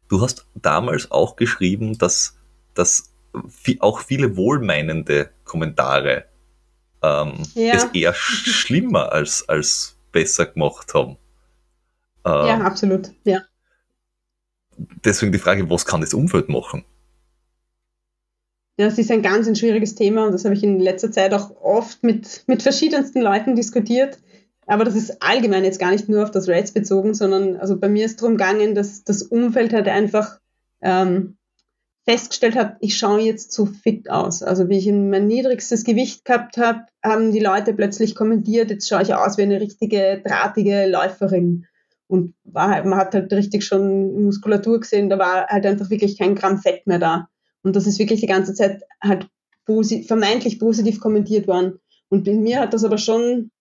du hast damals auch geschrieben, dass, dass auch viele wohlmeinende Kommentare ähm, Ja. es eher sch- schlimmer als, als besser gemacht haben. Äh, ja, absolut. Ja. Deswegen die Frage, was kann das Umfeld machen? Ja, Das ist ein ganz ein schwieriges Thema und das habe ich in letzter Zeit auch oft mit, mit verschiedensten Leuten diskutiert. Aber das ist allgemein jetzt gar nicht nur auf das Reds bezogen, sondern also bei mir ist darum gegangen, dass das Umfeld halt einfach ähm, festgestellt hat, ich schaue jetzt zu fit aus. Also wie ich mein niedrigstes Gewicht gehabt habe, haben die Leute plötzlich kommentiert, jetzt schaue ich aus wie eine richtige drahtige Läuferin. Und war halt, man hat halt richtig schon Muskulatur gesehen, da war halt einfach wirklich kein Gramm Fett mehr da. Und das ist wirklich die ganze Zeit halt posi vermeintlich positiv kommentiert worden. Und bei mir hat das aber schon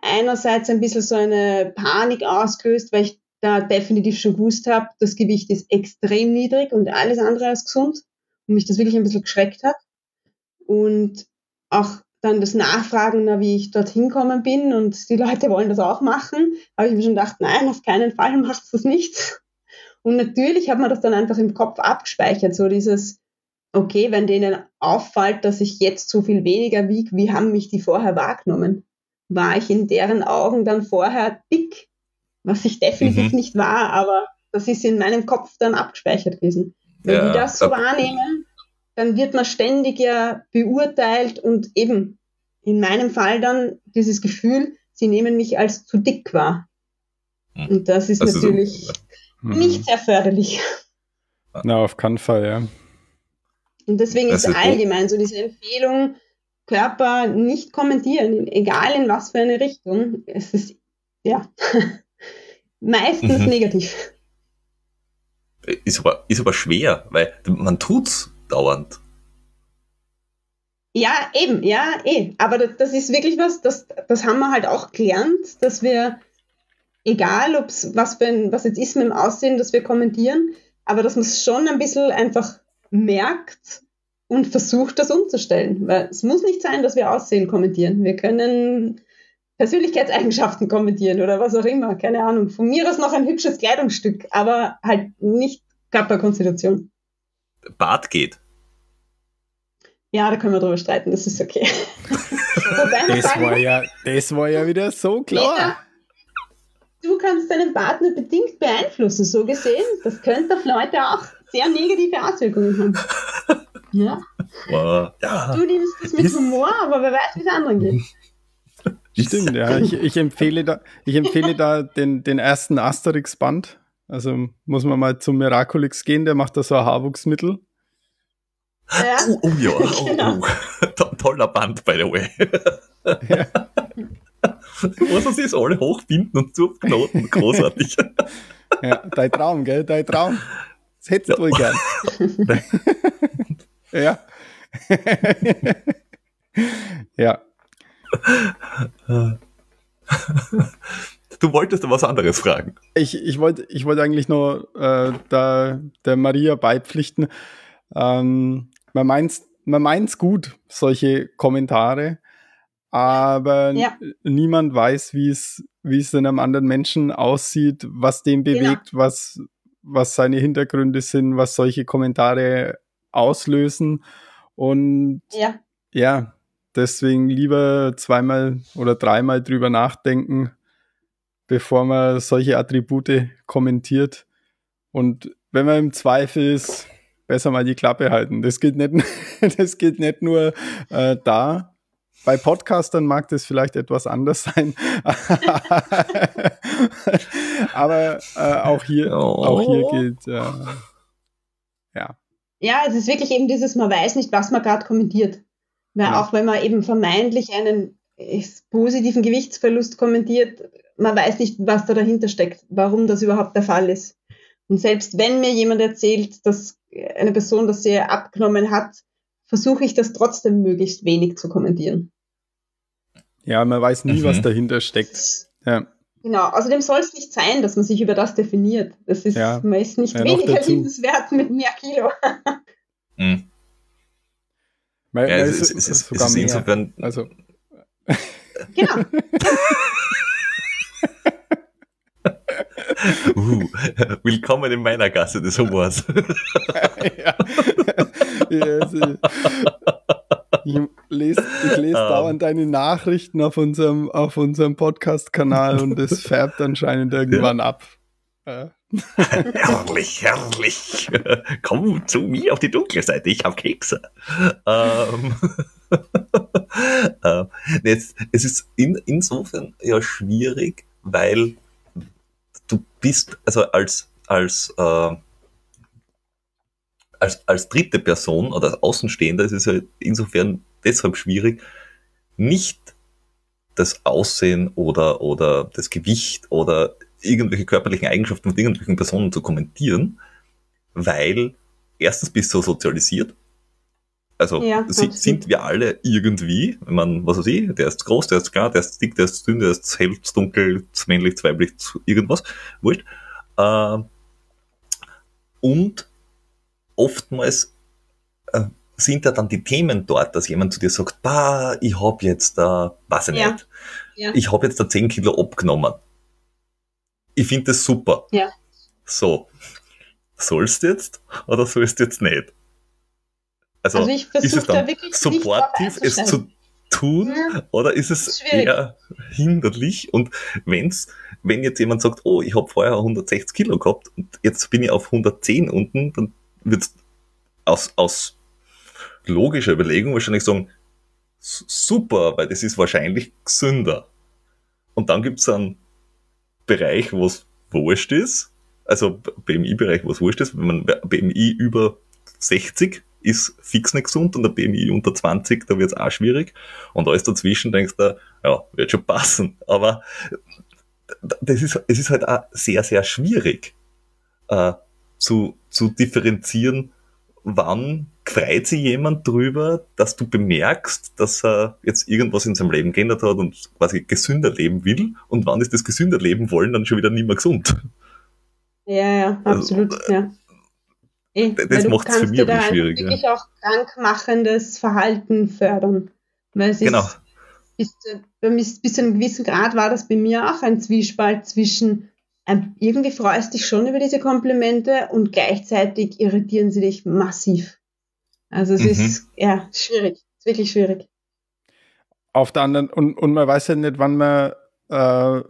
einerseits ein bisschen so eine Panik ausgelöst, weil ich da definitiv schon gewusst habe, das Gewicht ist extrem niedrig und alles andere als gesund und mich das wirklich ein bisschen geschreckt hat. Und auch dann das Nachfragen, na, wie ich dorthin kommen bin und die Leute wollen das auch machen, habe ich mir schon gedacht, nein, auf keinen Fall machst du das nicht. Und natürlich hat man das dann einfach im Kopf abgespeichert, so dieses, okay, wenn denen auffällt, dass ich jetzt so viel weniger wiege, wie haben mich die vorher wahrgenommen? War ich in deren Augen dann vorher dick? Was ich definitiv mhm. nicht war, aber das ist in meinem Kopf dann abgespeichert gewesen. Wenn ja, die das so wahrnehmen, dann wird man ständig ja beurteilt und eben in meinem Fall dann dieses Gefühl, sie nehmen mich als zu dick wahr. Hm. Und das ist das natürlich ist so, nicht sehr förderlich. Na, auf keinen Fall, ja. Und deswegen ist, ist allgemein so diese Empfehlung, Körper nicht kommentieren, egal in was für eine Richtung. Es ist, ja, meistens mhm. negativ. Ist aber, ist aber schwer, weil man tut's dauernd. Ja, eben, ja, eh. Aber das, das ist wirklich was, das, das haben wir halt auch gelernt, dass wir, egal ob's was für ein, was jetzt ist mit dem Aussehen, dass wir kommentieren, aber dass man es schon ein bisschen einfach merkt und versucht, das umzustellen. Weil es muss nicht sein, dass wir Aussehen kommentieren. Wir können Persönlichkeitseigenschaften kommentieren oder was auch immer, keine Ahnung. Von mir aus noch ein hübsches Kleidungsstück, aber halt nicht Körperkonstitution. Bart geht. Ja, da können wir drüber streiten, das ist okay. das, war ja, das war ja wieder so klar. Ja, du kannst deinen Bart nur bedingt beeinflussen, so gesehen. Das könnte auf Leute auch sehr negative Auswirkungen haben. Ja. Wow. ja. Du nimmst das mit Humor, aber wer weiß, wie es anderen geht. Stimmt, ja. Ich, ich, empfehle da, ich empfehle da den, den ersten Asterix-Band. Also muss man mal zum Miraculix gehen, der macht da so ein Haarwuchsmittel. Ja. Oh, oh ja, oh, genau. oh. toller Band, by the way. Ja. Was ist alle hochbinden und zuknoten, großartig. Ja, dein Traum, gell, dein Traum. Das hättest du ja. wohl gern. ja. ja. Du wolltest was anderes fragen. Ich, ich wollte ich wollt eigentlich nur äh, da, der Maria beipflichten. Ähm, man meint man meint's gut, solche Kommentare, aber ja. niemand weiß, wie es wie es in einem anderen Menschen aussieht, was den genau. bewegt, genau. was was seine Hintergründe sind, was solche Kommentare auslösen und ja, ja deswegen lieber zweimal oder dreimal drüber nachdenken, bevor man solche Attribute kommentiert. Und wenn man im Zweifel ist, besser mal die Klappe halten. Das geht nicht, das geht nicht nur äh, da. Bei Podcastern mag das vielleicht etwas anders sein. Aber äh, auch hier, oh. auch hier gilt, äh, ja. Ja, es ist wirklich eben dieses, man weiß nicht, was man gerade kommentiert. Weil ja. auch wenn man eben vermeintlich einen positiven Gewichtsverlust kommentiert, man weiß nicht, was da dahinter steckt, warum das überhaupt der Fall ist. Und selbst wenn mir jemand erzählt, dass eine Person das sehr abgenommen hat, versuche ich das trotzdem möglichst wenig zu kommentieren. Ja, man weiß nie, mhm. was dahinter steckt. Ja. Genau, außerdem soll es nicht sein, dass man sich über das definiert. Das ist, ja. man ist nicht ja, weniger liebenswert mit mehr Kilo. mhm. Ja, es, es, es, es, sogar ist insofern. Also. Genau. uh, willkommen in meiner Gasse des Humors. ja. ja also, ich lese, ich lese um. Ähm. dauernd deine Nachrichten auf unserem, auf unserem Podcast-Kanal und es färbt anscheinend irgendwann ja. ab. Ja. herrlich, herrlich. Komm zu mir auf die dunkle Seite, ich habe Kekse. Ähm, äh, jetzt, es ist in, insofern ja schwierig, weil du bist, also als, als, äh, als, als dritte Person oder als Außenstehender ist es ja insofern deshalb schwierig, nicht das Aussehen oder, oder das Gewicht oder irgendwelche körperlichen Eigenschaften von irgendwelchen Personen zu kommentieren, weil erstens bist du sozialisiert. Also ja, sind wir alle irgendwie, wenn man, was weiß ich, der ist groß, der ist klar, der ist dick, der ist dünn, der ist hell, dunkel, männlich, weiblich, irgendwas, wurscht. Äh, und oftmals äh, sind da dann die Themen dort, dass jemand zu dir sagt, bah, ich hab jetzt da, äh, weiß ich Ja. nicht, Ja. ich hab jetzt da 10 Kilo abgenommen. Ich finde das super. Ja. So, sollst du jetzt oder sollst du jetzt nicht? Also, Also ich ist es da dann wirklich nicht supportiv, es zu tun Ja. oder ist es schwierig. eher hinderlich? Und wenn's, wenn jetzt jemand sagt, oh, ich habe vorher 160 Kilo gehabt und jetzt bin ich auf 110 unten, dann wird's aus, aus logischer Überlegung wahrscheinlich sagen, "S- super, weil das ist wahrscheinlich gesünder. Und dann gibt's einen Bereich, wo es wurscht ist, also BMI-Bereich, wo es wurscht ist, wenn man BMI über 60 ist fix nicht gesund und der BMI unter 20, da wird's auch schwierig. Und alles dazwischen denkst du, ja, wird schon passen. Aber das ist, es ist halt auch sehr, sehr schwierig äh, zu, zu differenzieren, wann freut sich jemand drüber, dass du bemerkst, dass er jetzt irgendwas in seinem Leben geändert hat und quasi gesünder leben will und wann ist das gesünder leben wollen dann schon wieder nicht mehr gesund. Ja, ja, absolut, ja. Eh, das du macht's für mich aber einfach schwierig, ja. wirklich auch krankmachendes Verhalten fördern. Weil es Genau. ist, bis, zu- bis, bis zu einem gewissen Grad war das bei mir auch ein Zwiespalt zwischen irgendwie freust dich schon über diese Komplimente und gleichzeitig irritieren sie dich massiv. Also es Mhm. ist ja schwierig, es ist wirklich schwierig. Auf der anderen, und, und man weiß ja nicht, wann man, äh,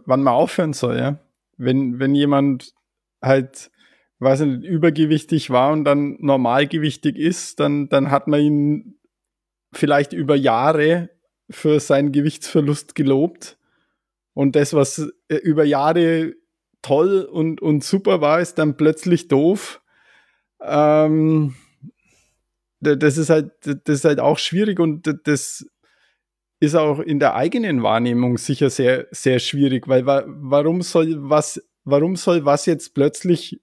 wann man aufhören soll, ja. Wenn, wenn jemand halt, weiß ich nicht, übergewichtig war und dann normalgewichtig ist, dann, dann hat man ihn vielleicht über Jahre für seinen Gewichtsverlust gelobt. Und das, was äh, über Jahre toll und, und super war, ist dann plötzlich doof. Ähm, da- das ist halt, das ist halt auch schwierig und das ist auch in der eigenen Wahrnehmung sicher sehr, sehr schwierig, weil wa warum soll was, warum soll was jetzt plötzlich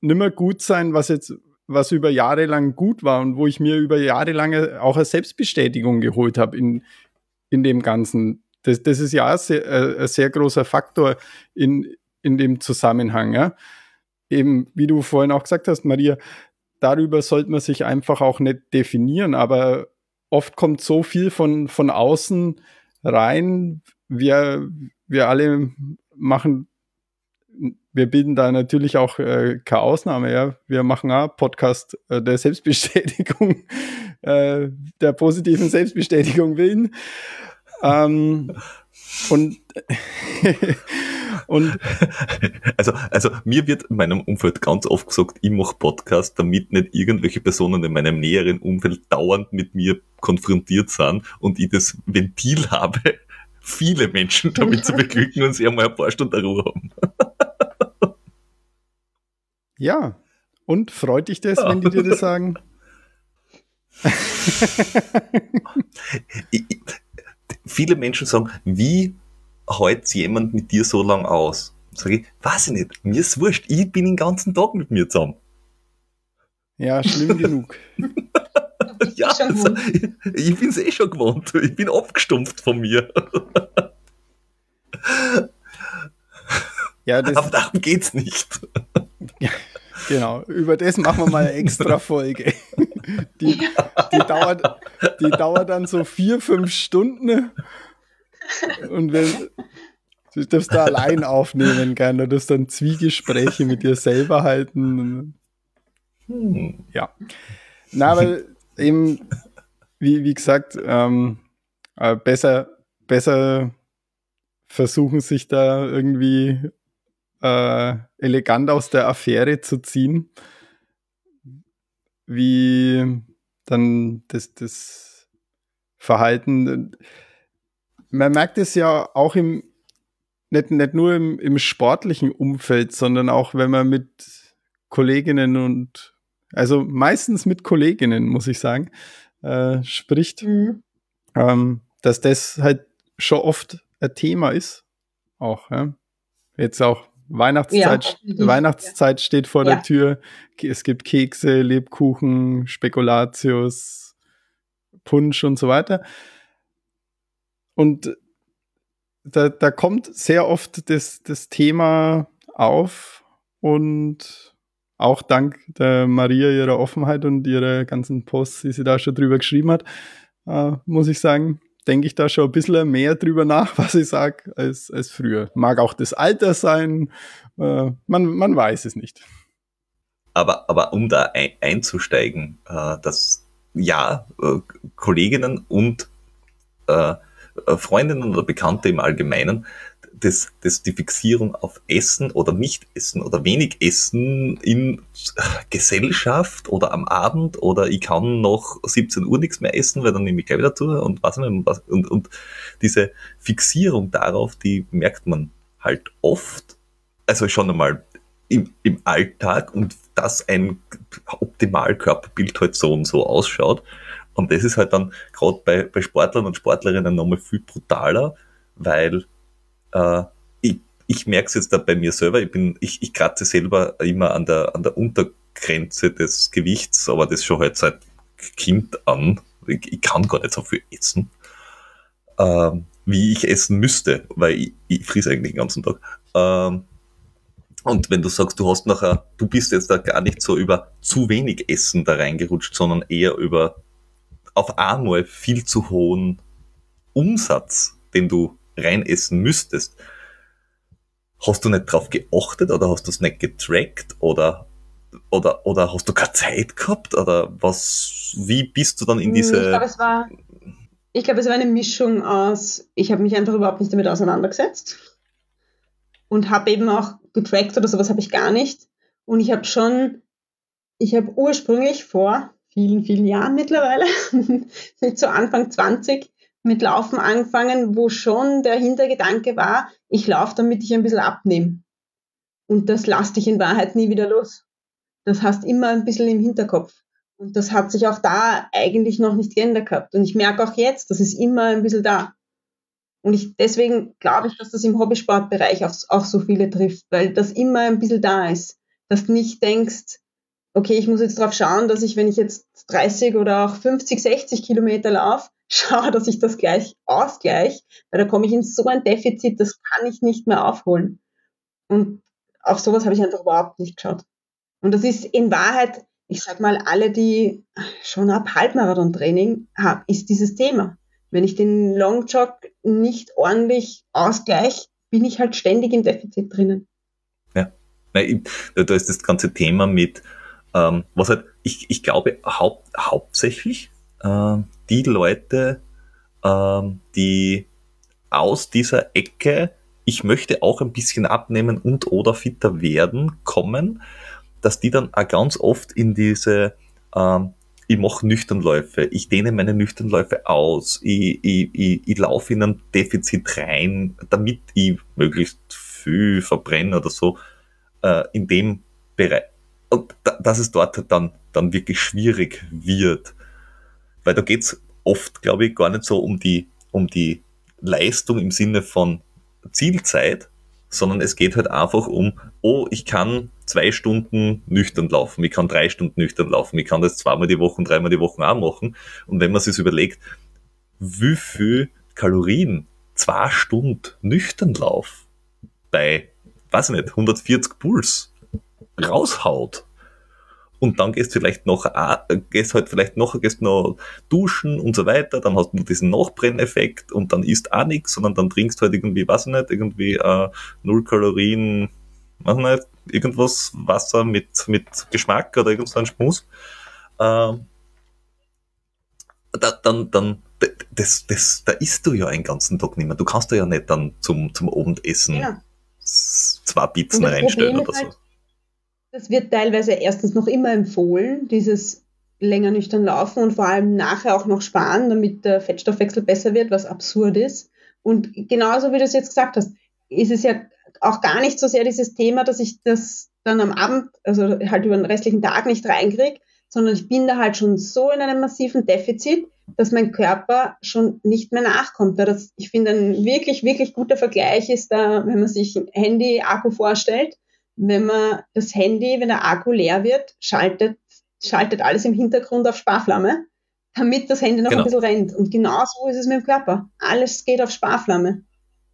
nimmer gut sein, was jetzt, was über Jahre lang gut war und wo ich mir über Jahre lange auch eine Selbstbestätigung geholt habe in, in dem Ganzen. Das, das ist ja sehr, äh, ein sehr großer Faktor in, in dem Zusammenhang. Ja? Eben, wie du vorhin auch gesagt hast, Maria, darüber sollte man sich einfach auch nicht definieren, aber oft kommt so viel von, von außen rein. Wir, wir alle machen, wir bilden da natürlich auch äh, keine Ausnahme, ja. Wir machen auch Podcast äh, der Selbstbestätigung, äh, der positiven Selbstbestätigung willen. Ähm, und und Also, also mir wird in meinem Umfeld ganz oft gesagt, ich mache Podcast, damit nicht irgendwelche Personen in meinem näheren Umfeld dauernd mit mir konfrontiert sind und ich das Ventil habe, viele Menschen damit zu beglücken und sie einmal ein paar Stunden Ruhe haben. ja, und freut dich das, wenn die dir das sagen? Ich, ich, viele Menschen sagen, wie hält jemand mit dir so lang aus? Sag ich, weiß ich nicht, mir ist wurscht, ich bin den ganzen Tag mit mir zusammen. Ja, schlimm genug. Ja, also, ich, ich bin's eh schon gewohnt. Ich bin abgestumpft von mir. Ja, das, Aber darum geht's nicht. Genau, über das machen wir mal eine extra Folge. Die, die, dauert, die dauert dann so vier, fünf Stunden. Und wenn du darfst da allein aufnehmen kann, du darfst dann Zwiegespräche mit dir selber halten. Hm. Ja. Na, aber eben, wie, wie gesagt, ähm, äh, besser, besser versuchen, sich da irgendwie äh, elegant aus der Affäre zu ziehen, wie dann das, das Verhalten. Man merkt es ja auch im, nicht, nicht nur im, im sportlichen Umfeld, sondern auch wenn man mit Kolleginnen und, also meistens mit Kolleginnen, muss ich sagen, äh, spricht, Mhm. ähm, dass das halt schon oft ein Thema ist. Auch, ja. Jetzt auch Weihnachtszeit, Ja, Weihnachtszeit steht vor Ja. der Tür. Es gibt Kekse, Lebkuchen, Spekulatius, Punsch und so weiter. Und da, da kommt sehr oft das, das Thema auf und auch dank der Maria ihrer Offenheit und ihrer ganzen Posts, die sie da schon drüber geschrieben hat, äh, muss ich sagen, denke ich da schon ein bisschen mehr drüber nach, was ich sage, als, als früher. Mag auch das Alter sein, äh, man, man weiß es nicht. Aber, aber um da ein, einzusteigen, äh, dass ja, äh, Kolleginnen und äh, Freundinnen oder Bekannte im Allgemeinen das, das die Fixierung auf Essen oder Nicht-Essen oder wenig Essen in Gesellschaft oder am Abend oder ich kann noch 17 Uhr nichts mehr essen, weil dann nehme ich gleich wieder zu und was und, und, und diese Fixierung darauf, die merkt man halt oft, also schon einmal im, im Alltag und dass ein Optimalkörperbild halt so und so ausschaut. Und das ist halt dann gerade bei, bei Sportlern und Sportlerinnen nochmal viel brutaler, weil äh, ich, ich merke es jetzt da bei mir selber, ich bin, ich, ich kratze selber immer an der, an der Untergrenze des Gewichts, aber das schon halt seit Kind an. Ich, ich kann gar nicht so viel essen, ähm, wie ich essen müsste, weil ich, ich friere eigentlich den ganzen Tag. Ähm, und wenn du sagst, du hast nachher, du bist jetzt da gar nicht so über zu wenig Essen da reingerutscht, sondern eher über auf einmal viel zu hohen Umsatz, den du rein essen müsstest, hast du nicht drauf geachtet oder hast du es nicht getrackt oder, oder, oder hast du keine Zeit gehabt oder was, wie bist du dann in diese... Ich glaube, es war, ich glaube, es war eine Mischung aus, ich habe mich einfach überhaupt nicht damit auseinandergesetzt und habe eben auch getrackt oder sowas habe ich gar nicht. Und ich habe schon, ich habe ursprünglich vor vielen, vielen Jahren mittlerweile, mit so Anfang 20, mit Laufen angefangen, wo schon der Hintergedanke war, ich laufe, damit ich ein bisschen abnehme. Und das lasse dich in Wahrheit nie wieder los. Das hast immer ein bisschen im Hinterkopf. Und das hat sich auch da eigentlich noch nicht geändert gehabt. Und ich merke auch jetzt, das ist immer ein bisschen da. Und ich, deswegen glaube ich, dass das im Hobbysportbereich auch, auch so viele trifft, weil das immer ein bisschen da ist. Dass du nicht denkst, okay, ich muss jetzt darauf schauen, dass ich, wenn ich jetzt 30 oder auch 50, 60 Kilometer laufe, schaue, dass ich das gleich ausgleiche, weil da komme ich in so ein Defizit, das kann ich nicht mehr aufholen. Und auf sowas habe ich einfach überhaupt nicht geschaut. Und das ist in Wahrheit, ich sag mal, alle, die schon ab Halbmarathon-Training haben, ist dieses Thema. Wenn ich den Longjog nicht ordentlich ausgleiche, bin ich halt ständig im Defizit drinnen. Ja, da ist das ganze Thema mit, ähm, was halt, ich, ich glaube, haupt, hauptsächlich äh, die Leute, äh, die aus dieser Ecke, ich möchte auch ein bisschen abnehmen und oder fitter werden, kommen, dass die dann auch ganz oft in diese, ähm, ich mache Nüchternläufe, ich dehne meine Nüchternläufe aus, ich, ich, ich, ich laufe in ein Defizit rein, damit ich möglichst viel verbrenne oder so, äh, in dem Bereich und da, dass es dort dann, dann wirklich schwierig wird. Weil da geht's oft, glaube ich, gar nicht so um die, um die Leistung im Sinne von Zielzeit, sondern es geht halt einfach um, oh, ich kann zwei Stunden nüchtern laufen, ich kann drei Stunden nüchtern laufen, ich kann das zweimal die Woche, dreimal die Woche auch machen. Und wenn man sich überlegt, wie viel Kalorien zwei Stunden nüchtern Lauf bei, weiß ich nicht, 140 Puls raushaut. Und dann gehst du vielleicht noch, äh, gehst halt vielleicht noch, gehst noch duschen und so weiter, dann hast du diesen Nachbrenneffekt und dann isst auch nichts, sondern dann trinkst du halt irgendwie, weiß ich nicht, irgendwie äh, null Kalorien, weiß ich nicht, irgendwas Wasser mit, mit Geschmack oder irgend so ein Schmus. Äh, da, dann, dann, das, das, da isst du ja einen ganzen Tag nicht mehr. Du kannst ja nicht dann zum, zum Abendessen ja. zwei Pizzen reinstellen oder so. Halt, das wird teilweise erstens noch immer empfohlen, dieses länger nüchtern laufen und vor allem nachher auch noch sparen, damit der Fettstoffwechsel besser wird, was absurd ist. Und genauso wie du es jetzt gesagt hast, ist es ja auch gar nicht so sehr dieses Thema, dass ich das dann am Abend, also halt über den restlichen Tag nicht reinkriege, sondern ich bin da halt schon so in einem massiven Defizit, dass mein Körper schon nicht mehr nachkommt. Das, ich finde, ein wirklich, wirklich guter Vergleich ist da, wenn man sich ein Handy-Akku vorstellt wenn man das Handy, wenn der Akku leer wird, schaltet, schaltet alles im Hintergrund auf Sparflamme, damit das Handy noch genau. ein bisschen rennt. Und genau so ist es mit dem Körper. Alles geht auf Sparflamme.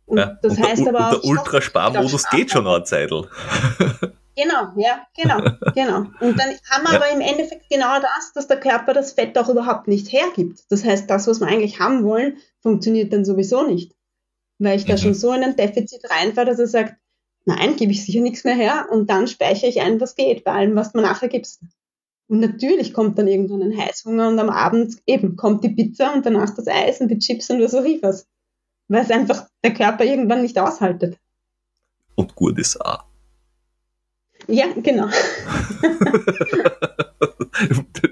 Und ja, das und heißt der, aber auch. Der Ultrasparmodus geht schon eine Zeitl. Genau, ja, genau, genau. Und dann haben wir ja. aber im Endeffekt genau das, dass der Körper das Fett auch überhaupt nicht hergibt. Das heißt, das, was wir eigentlich haben wollen, funktioniert dann sowieso nicht. Weil ich da mhm. schon so in ein Defizit reinfahre, dass er sagt, nein, gebe ich sicher nichts mehr her und dann speichere ich ein, was geht, bei allem, was du mir nachher gibst. Und natürlich kommt dann irgendwann ein Heißhunger und am Abend eben kommt die Pizza und danach das Eis und die Chips und was auch was. Weil es einfach der Körper irgendwann nicht aushaltet. Und gut ist auch. Ja, genau.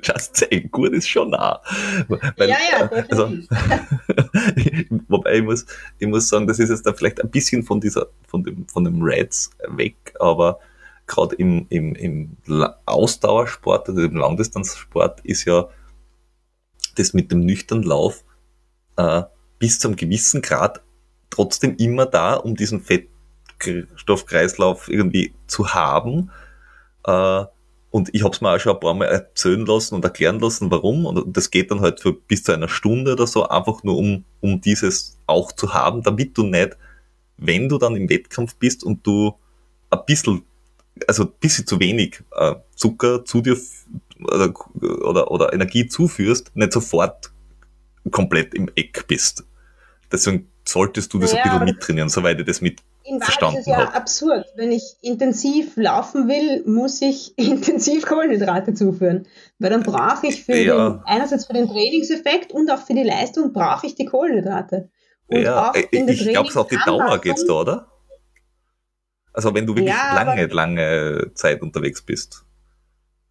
Just saying, gut ist schon nah. Weil, ja, ja, also, Wobei ich muss, ich muss sagen, das ist jetzt da vielleicht ein bisschen von dieser, von dem, von dem Reds weg, aber gerade im, im, im Ausdauersport oder im Langdistanzsport ist ja das mit dem nüchternen Lauf äh, bis zu einem gewissen Grad trotzdem immer da, um diesen Fettstoffkreislauf irgendwie zu haben. Äh, und ich habe es mir auch schon ein paar Mal erzählen lassen und erklären lassen, warum. Und das geht dann halt für bis zu einer Stunde oder so, einfach nur um, um dieses auch zu haben, damit du nicht, wenn du dann im Wettkampf bist und du ein bisschen also ein bisschen zu wenig äh, Zucker zu dir oder, oder, oder Energie zuführst, nicht sofort komplett im Eck bist. Deswegen solltest du das ja, ein bisschen mittrainieren, soweit ich das mit in verstanden ist es ja hab. absurd. Wenn ich intensiv laufen will, muss ich intensiv Kohlenhydrate zuführen. Weil dann brauche ich für ja. den, einerseits für den Trainingseffekt und auch für die Leistung brauche ich die Kohlenhydrate. Und ja, in ich glaube, es auf die Dauer geht's da, oder? Also wenn du wirklich ja, lange, lange Zeit unterwegs bist.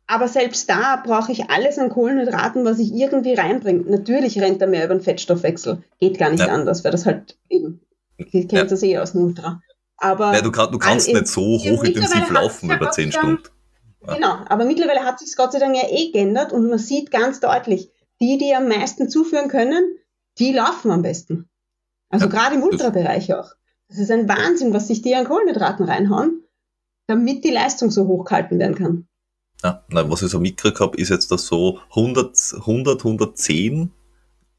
Aber selbst da brauche ich alles an Kohlenhydraten, was ich irgendwie reinbringe. Natürlich rennt er mehr über den Fettstoffwechsel. Geht gar nicht ja. anders, weil das halt eben, ich kenne ja. das eh aus dem Ultra. Aber ja, du, kann, du kannst nicht so hochintensiv laufen über zehn Stunden. Ja. Genau, aber mittlerweile hat sich Gott sei Dank ja eh geändert und man sieht ganz deutlich, die, die am meisten zuführen können, die laufen am besten. Also gerade im Ultrabereich auch. Das ist ein Wahnsinn, was sich die an Kohlenhydraten reinhauen, damit die Leistung so hoch gehalten werden kann. Ja, na, was ich so mitgekriegt habe, ist jetzt das so 100, 100 110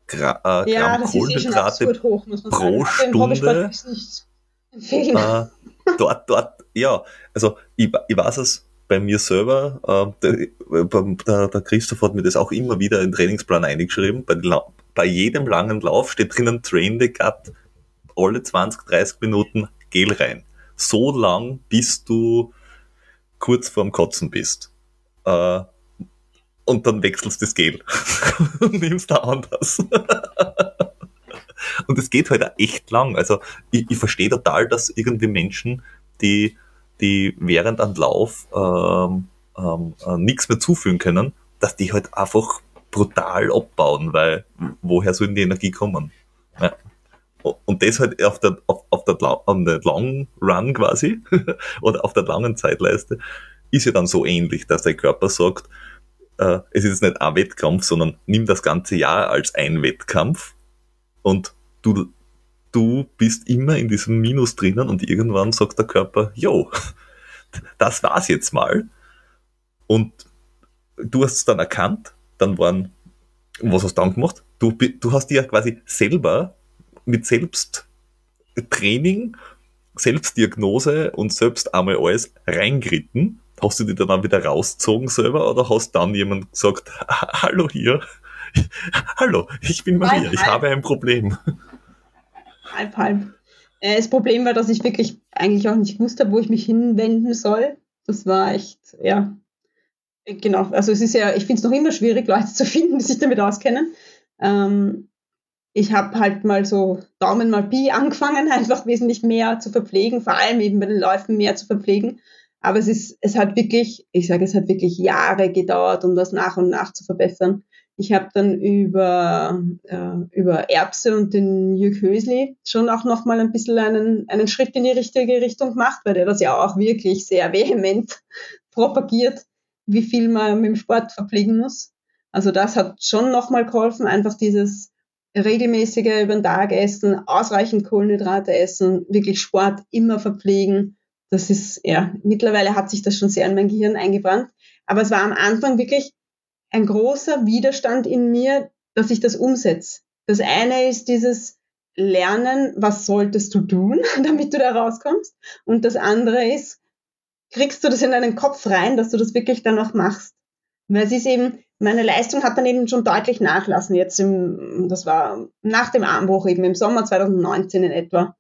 Gra äh, ja, Gramm Kohlenhydrate eh hoch, pro Stunde. Äh, dort, dort, ja, also ich, ich weiß es bei mir selber, äh, der, der, Christoph hat mir das auch immer wieder in den Trainingsplan eingeschrieben. Bei, bei jedem langen Lauf steht drinnen Train the Gut alle 20, 30 Minuten Gel rein. So lang, bis du kurz vorm Kotzen bist. Äh, und dann wechselst das Gel und nimmst da anders. und es geht halt auch echt lang. Also ich, ich verstehe total, dass irgendwie Menschen, die, die während einem Lauf ähm, ähm, äh, nichts mehr zufügen können, dass die halt einfach brutal abbauen, weil woher soll denn die Energie kommen? Ja. Und das halt auf der, auf, auf der, on der Long Run quasi, oder auf der langen Zeitleiste, ist ja dann so ähnlich, dass der Körper sagt, äh, es ist nicht ein Wettkampf, sondern nimm das ganze Jahr als ein Wettkampf und du, du bist immer in diesem Minus drinnen und irgendwann sagt der Körper, yo, das war's jetzt mal. Und du hast es dann erkannt, dann waren, was hast du dann gemacht? Du, du hast dir quasi selber mit Selbsttraining, Selbstdiagnose und selbst einmal alles reingeritten. Hast du die dann auch wieder rausgezogen selber oder hast dann jemand gesagt, hallo hier, hallo, ich bin Maria, ich habe ein Problem. Halb, halb. Äh, das Problem war, dass ich wirklich eigentlich auch nicht wusste, wo ich mich hinwenden soll. Das war echt, ja, genau. Also es ist ja, ich finde es noch immer schwierig, Leute zu finden, die sich damit auskennen. Ähm, ich habe halt mal so Daumen mal Pi angefangen, einfach wesentlich mehr zu verpflegen, vor allem eben bei den Läufen mehr zu verpflegen. Aber es ist, es hat wirklich, ich sage, es hat wirklich Jahre gedauert, um das nach und nach zu verbessern. Ich habe dann über, äh, über Erbse und den Jürg Hösli schon auch nochmal ein bisschen einen, einen Schritt in die richtige Richtung gemacht, weil der das ja auch wirklich sehr vehement propagiert, wie viel man mit dem Sport verpflegen muss. Also das hat schon nochmal geholfen, einfach dieses, regelmäßiger über den Tag essen, ausreichend Kohlenhydrate essen, wirklich Sport immer verpflegen. Das ist, ja, mittlerweile hat sich das schon sehr in mein Gehirn eingebrannt. Aber es war am Anfang wirklich ein großer Widerstand in mir, dass ich das umsetze. Das eine ist dieses Lernen, was solltest du tun, damit du da rauskommst. Und das andere ist, kriegst du das in deinen Kopf rein, dass du das wirklich dann auch machst. Weil es ist eben, meine Leistung hat dann eben schon deutlich nachlassen. Jetzt im, das war nach dem Armbruch eben im Sommer 2019 in etwa.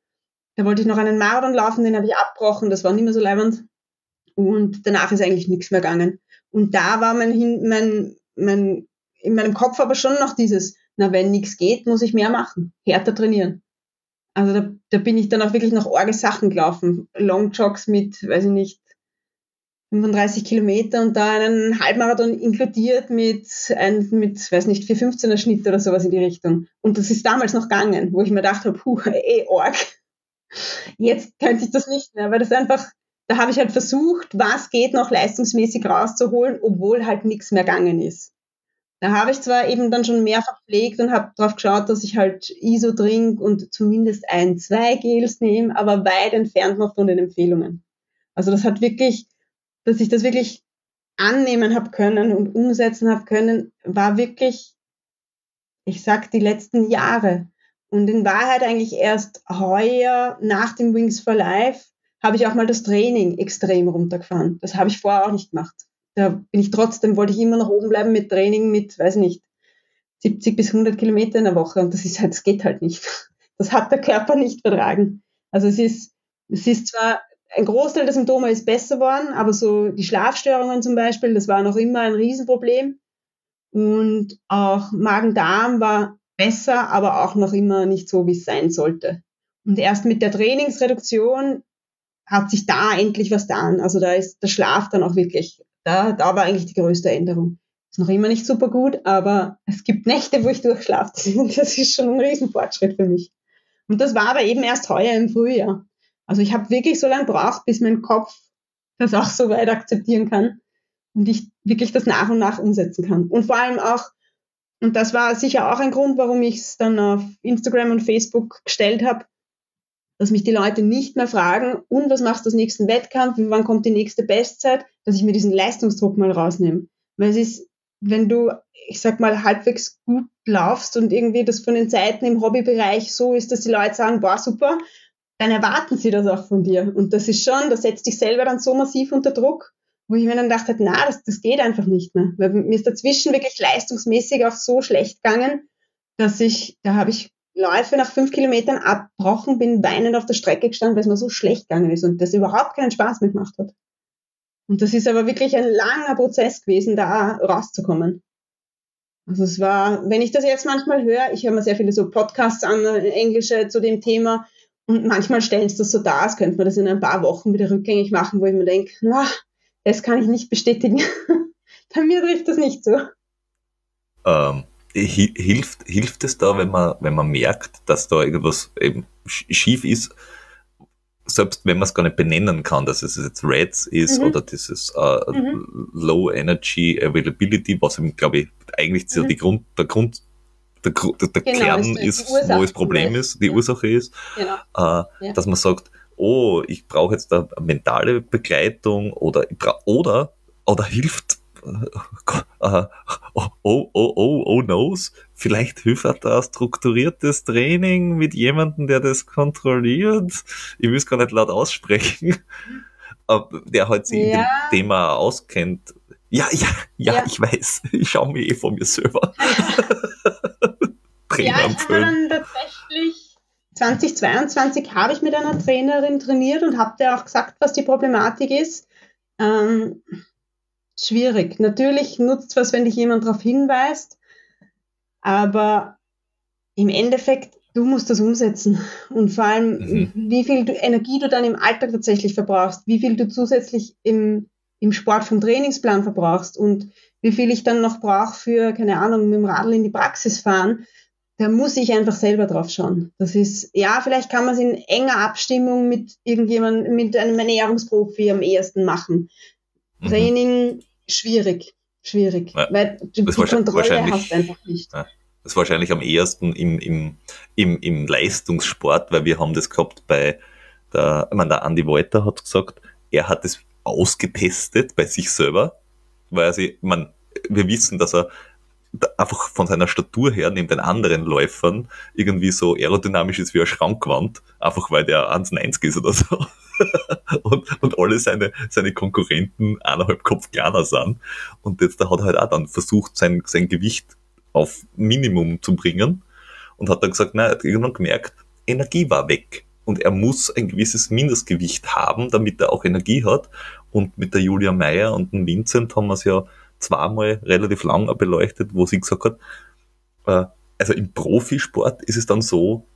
Da wollte ich noch einen Marathon laufen, den habe ich abgebrochen, das war nicht mehr so leibend. Und danach ist eigentlich nichts mehr gegangen. Und da war mein, mein, mein, in meinem Kopf aber schon noch dieses, na, wenn nichts geht, muss ich mehr machen, härter trainieren. Also da, da bin ich dann auch wirklich noch orge Sachen gelaufen. Longjogs mit, weiß ich nicht, 35 Kilometer und da einen Halbmarathon inkludiert mit, ein, mit weiß nicht, 415er Schnitt oder sowas in die Richtung. Und das ist damals noch gegangen, wo ich mir gedacht habe, puh, eh org. Jetzt könnte ich das nicht mehr, weil das einfach, da habe ich halt versucht, was geht noch leistungsmäßig rauszuholen, obwohl halt nichts mehr gegangen ist. Da habe ich zwar eben dann schon mehr verpflegt und habe darauf geschaut, dass ich halt ISO trinke und zumindest ein, zwei Gels nehme, aber weit entfernt noch von den Empfehlungen. Also das hat wirklich, dass ich das wirklich annehmen habe können und umsetzen habe können, war wirklich, ich sag, die letzten Jahre. Und in Wahrheit eigentlich erst heuer nach dem Wings for Life habe ich auch mal das Training extrem runtergefahren. Das habe ich vorher auch nicht gemacht. Da bin ich trotzdem, wollte ich immer noch oben bleiben mit Training mit, weiß nicht, 70 bis 100 Kilometer in der Woche. Und das ist halt, das geht halt nicht. Das hat der Körper nicht vertragen. Also es ist, es ist zwar ein Großteil der Symptome ist besser geworden, aber so die Schlafstörungen zum Beispiel, das war noch immer ein Riesenproblem. Und auch Magen-Darm war besser, aber auch noch immer nicht so, wie es sein sollte. Und erst mit der Trainingsreduktion hat sich da endlich was getan. Also da ist der Schlaf dann auch wirklich, da, da war eigentlich die größte Änderung. Ist noch immer nicht super gut, aber es gibt Nächte, wo ich durchschlafe. Das ist schon ein Riesenfortschritt für mich. Und das war aber eben erst heuer im Frühjahr. Also ich habe wirklich so lange braucht, bis mein Kopf das auch so weit akzeptieren kann und ich wirklich das nach und nach umsetzen kann. Und vor allem auch, und das war sicher auch ein Grund, warum ich es dann auf Instagram und Facebook gestellt habe, dass mich die Leute nicht mehr fragen, und was machst du das nächsten Wettkampf, wann kommt die nächste Bestzeit, dass ich mir diesen Leistungsdruck mal rausnehme. Weil es ist, wenn du, ich sag mal, halbwegs gut laufst und irgendwie das von den Zeiten im Hobbybereich so ist, dass die Leute sagen, boah, super, dann erwarten sie das auch von dir. Und das ist schon, das setzt dich selber dann so massiv unter Druck, wo ich mir dann dachte, na, das, das geht einfach nicht mehr. Weil mir ist dazwischen wirklich leistungsmäßig auch so schlecht gegangen, dass ich, da habe ich Läufe nach fünf Kilometern abbrochen, bin weinend auf der Strecke gestanden, weil es mir so schlecht gegangen ist und das überhaupt keinen Spaß mehr gemacht hat. Und das ist aber wirklich ein langer Prozess gewesen, da rauszukommen. Also es war, wenn ich das jetzt manchmal höre, ich höre mir sehr viele so Podcasts an, englische zu dem Thema, und manchmal stellen sie das so dar, als könnte man das in ein paar Wochen wieder rückgängig machen, wo ich mir denke, na, das kann ich nicht bestätigen. Bei mir trifft das nicht so. Ähm, hilft, hilft es da, wenn man, wenn man merkt, dass da irgendwas eben schief ist, selbst wenn man es gar nicht benennen kann, dass es jetzt Reds ist mhm. oder dieses uh, mhm. Low Energy Availability, was glaube ich, eigentlich mhm. die Grund, der Grund der, der, genau, Kern ist, wo das Problem ist, die ja. Ursache ist, genau. äh, ja. dass man sagt, oh, ich brauche jetzt da mentale Begleitung oder, oder, oder hilft, äh, oh, oh, oh, oh, oh knows, vielleicht hilft da strukturiertes Training mit jemandem, der das kontrolliert. Ich will es gar nicht laut aussprechen, der halt sich ja. in dem Thema auskennt. Ja, ja, ja, ja, ich weiß. Ich schaue mir eh von mir selber. Ja, ich habe dann tatsächlich 2022 habe ich mit einer Trainerin trainiert und habe der auch gesagt, was die Problematik ist. Ähm, schwierig. Natürlich nutzt was, wenn dich jemand darauf hinweist, aber im Endeffekt, du musst das umsetzen. Und vor allem, mhm. wie viel du, Energie du dann im Alltag tatsächlich verbrauchst, wie viel du zusätzlich im, im Sport vom Trainingsplan verbrauchst und wie viel ich dann noch brauche für, keine Ahnung, mit dem Radl in die Praxis fahren da muss ich einfach selber drauf schauen. Das ist, ja, vielleicht kann man es in enger Abstimmung mit irgendjemandem, mit einem Ernährungsprofi am ehesten machen. Mhm. Training, schwierig, schwierig, ja, weil du, die Kontrolle hast einfach nicht. Ja, das ist wahrscheinlich am ehesten im, im, im, im Leistungssport, weil wir haben das gehabt bei der, ich meine, der Andy Wolter hat gesagt, er hat es ausgetestet bei sich selber, weil er sich, man, wir wissen, dass er einfach von seiner Statur her neben den anderen Läufern irgendwie so aerodynamisch ist wie eine Schrankwand, einfach weil der 1,90 ist oder so. und, und alle seine, seine Konkurrenten eineinhalb Kopf kleiner sind. Und jetzt da hat er halt auch dann versucht, sein, sein Gewicht auf Minimum zu bringen und hat dann gesagt, nein, er hat irgendwann gemerkt, Energie war weg. Und er muss ein gewisses Mindestgewicht haben, damit er auch Energie hat. Und mit der Julia Meyer und dem Vincent haben wir es ja zweimal relativ lang beleuchtet, wo sie gesagt hat, äh, also im Profisport ist es dann so,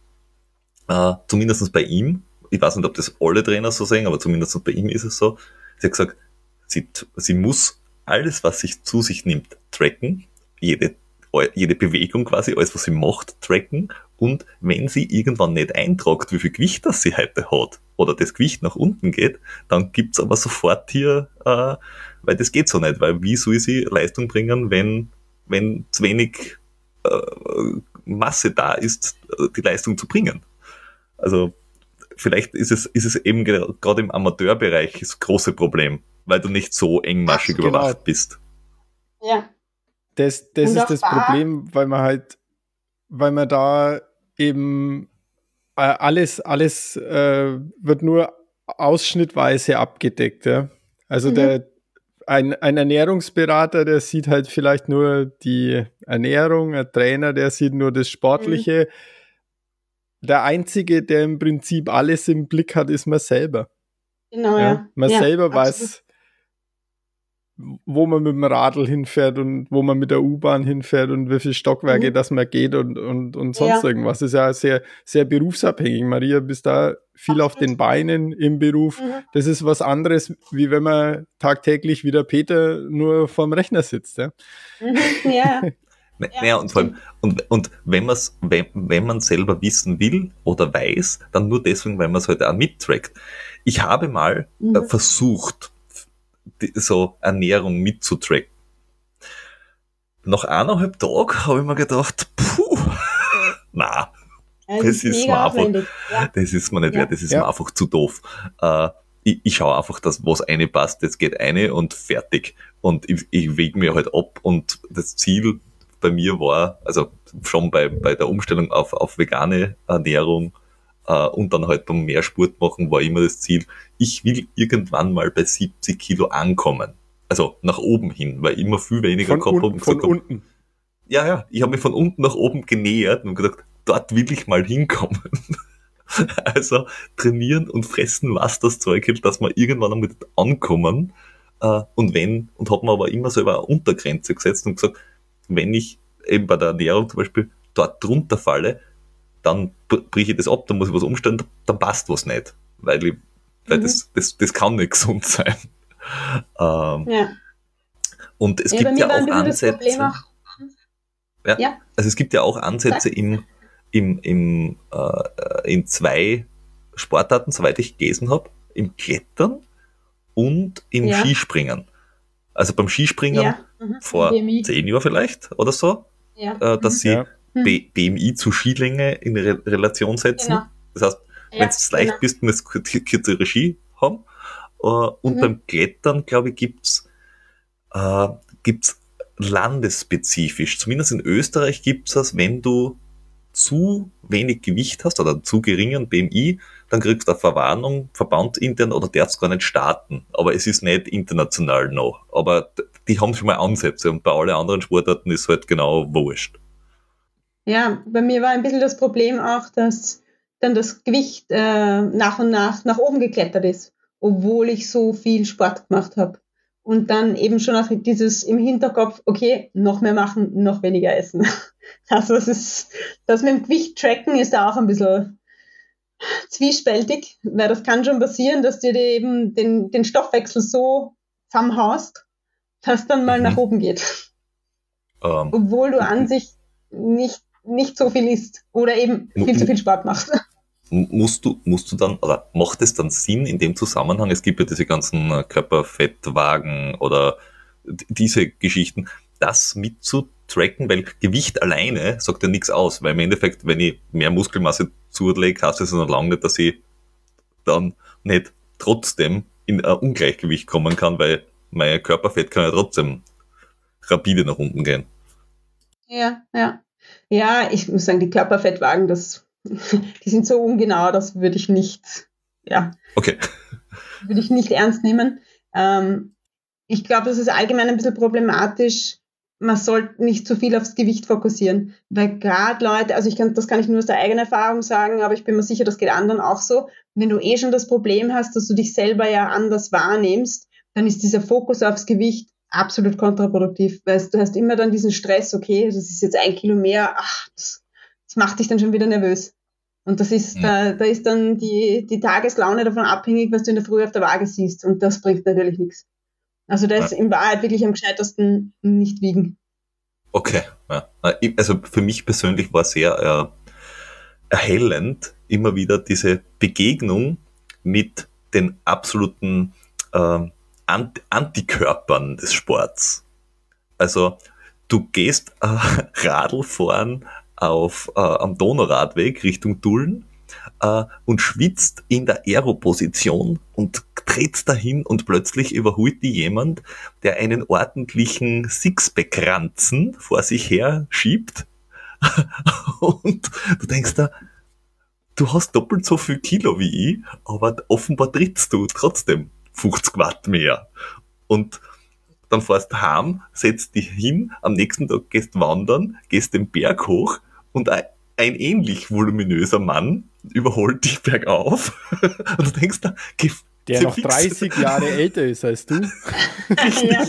äh, zumindest bei ihm, ich weiß nicht, ob das alle Trainer so sehen, aber zumindest bei ihm ist es so, sie hat gesagt, sie, sie muss alles, was sich zu sich nimmt, tracken, jede, jede Bewegung quasi, alles, was sie macht, tracken und wenn sie irgendwann nicht eintragt, wie viel Gewicht das sie heute hat, oder das Gewicht nach unten geht, dann gibt's aber sofort hier, äh, weil das geht so nicht, weil wie soll sie Leistung bringen, wenn, wenn zu wenig äh, Masse da ist, die Leistung zu bringen. Also vielleicht ist es, ist es eben gerade im Amateurbereich das große Problem, weil du nicht so engmaschig Ach, genau. überwacht bist. Ja. Das, das ist das Problem, weil man halt, weil man da eben äh, alles, alles äh, wird nur ausschnittweise abgedeckt. Ja? Also mhm. der, ein, ein Ernährungsberater, der sieht halt vielleicht nur die Ernährung, ein Trainer, der sieht nur das Sportliche. Mhm. Der Einzige, der im Prinzip alles im Blick hat, ist man selber. Genau, ja. ja. Man ja, selber absolut. weiß, wo man mit dem Radl hinfährt und wo man mit der U-Bahn hinfährt und wie viele Stockwerke mhm. das man geht und, und, und sonst ja. irgendwas. Das ist ja sehr, sehr berufsabhängig. Maria, bist da viel auf den Beinen im Beruf. Mhm. Das ist was anderes, wie wenn man tagtäglich wie der Peter nur vorm Rechner sitzt. Ja. Mhm. ja. Ja, und vor allem, und, und wenn, man's, wenn, wenn man selber wissen will oder weiß, dann nur deswegen, weil man es halt auch mittrackt. Ich habe mal äh, mhm. äh, versucht, so Ernährung mitzutracken. Nach eineinhalb Tagen habe ich mir gedacht, puh, na, das, das ist, mir einfach, ja. das ist mir nicht ja. wert, das ist ja. mir einfach zu doof. Äh, ich, ich schaue einfach, dass was eine passt, das geht eine und fertig. Und ich, ich wege mir halt ab und das Ziel bei mir war, also schon bei, bei der Umstellung auf, auf vegane Ernährung, äh, und dann halt beim mehr Sport machen war immer das Ziel, ich will irgendwann mal bei 70 Kilo ankommen. Also nach oben hin, weil ich immer viel weniger von gehabt habe. Von unten. Ja, ja, ich habe mich von unten nach oben genähert und gedacht, dort will ich mal hinkommen. also trainieren und fressen, was das Zeug hält, dass wir irgendwann einmal ankommen. Äh, und wenn, und habe mir aber immer so über eine Untergrenze gesetzt und gesagt, wenn ich eben bei der Ernährung zum Beispiel dort drunter falle, dann brich ich das ab, dann muss ich was umstellen, dann passt was nicht. Weil, ich, weil mhm. das, das, das kann nicht gesund sein. Ähm, ja. Und es ja, gibt ja auch Ansätze. Auch. Ja, ja, Also es gibt ja auch Ansätze im, im, im, äh, in zwei Sportarten, soweit ich gelesen habe, im Klettern und im ja. Skispringen. Also beim Skispringen ja. mhm. vor zehn Jahren vielleicht oder so, ja. äh, dass mhm. sie hm. BMI zu Skilänge in Re Relation setzen. Genau. Das heißt, ja, wenn du leicht genau. bist, musst du kürzere Ski haben. Uh, und mhm. beim Klettern, glaube ich, gibt's uh, gibt's landesspezifisch. Zumindest in Österreich gibt's das, wenn du zu wenig Gewicht hast oder zu geringen BMI, dann kriegst du eine Verwarnung, verbandintern oder darfst gar nicht starten. Aber es ist nicht international noch. Aber die haben schon mal Ansätze und bei allen anderen Sportarten ist halt genau wurscht. Ja, bei mir war ein bisschen das Problem auch, dass dann das Gewicht äh, nach und nach nach oben geklettert ist, obwohl ich so viel Sport gemacht habe. Und dann eben schon auch dieses im Hinterkopf, okay, noch mehr machen, noch weniger essen. Also es ist, das mit dem Gewicht tracken ist da auch ein bisschen zwiespältig, weil das kann schon passieren, dass dir eben den, den Stoffwechsel so zusammenhaust, dass dann mal mhm. nach oben geht. Um. Ähm. Obwohl du an sich nicht nicht so viel isst oder eben viel zu viel Sport macht. Musst du, musst du dann, oder macht es dann Sinn in dem Zusammenhang, es gibt ja diese ganzen äh, Körperfettwagen oder diese Geschichten, das mitzutracken, weil Gewicht alleine sagt ja nichts aus, weil im Endeffekt, wenn ich mehr Muskelmasse zulege, heißt es noch lange nicht, dass ich dann nicht trotzdem in ein Ungleichgewicht kommen kann, weil mein Körperfett kann ja trotzdem rapide nach unten gehen. Ja, ja. Ja, ich muss sagen, die Körperfettwagen, das, die sind so ungenau, das würde ich nicht, ja. Okay. würde ich nicht ernst nehmen. Ähm, ich glaube, das ist allgemein ein bisschen problematisch. Man sollte nicht zu viel aufs Gewicht fokussieren, weil gerade Leute, also ich kann, das kann ich nur aus der eigenen Erfahrung sagen, aber ich bin mir sicher, das geht anderen auch so. Wenn du eh schon das Problem hast, dass du dich selber ja anders wahrnimmst, dann ist dieser Fokus aufs Gewicht absolut kontraproduktiv, weil du hast immer dann diesen Stress, okay, das ist jetzt ein Kilo mehr, ach, das, das macht dich dann schon wieder nervös. Und das ist, ja. da, da ist dann die, die Tageslaune davon abhängig, was du in der Früh auf der Waage siehst. Und das bringt natürlich nichts. Also da ist ja. in Wahrheit wirklich am gescheitersten nicht wiegen. Okay, ja. Also für mich persönlich war sehr äh, erhellend immer wieder diese Begegnung mit den absoluten äh, Ant Antikörpern des Sports. Also du gehst äh, Radl fahren auf, äh, am Donauradweg Richtung Dullen äh, und schwitzt in der Aeroposition und tritt dahin und plötzlich überholt die jemand, der einen ordentlichen Sixpack-Ranzen vor sich her schiebt. und du denkst da, du hast doppelt so viel Kilo wie ich, aber offenbar trittst du trotzdem 50 Watt mehr. Und dann fährst du heim, setzt dich hin, am nächsten Tag gehst wandern, gehst den Berg hoch und ein, ein ähnlich voluminöser Mann überholt dich bergauf und du denkst da, der noch 30 Jahre älter ist als du. ja.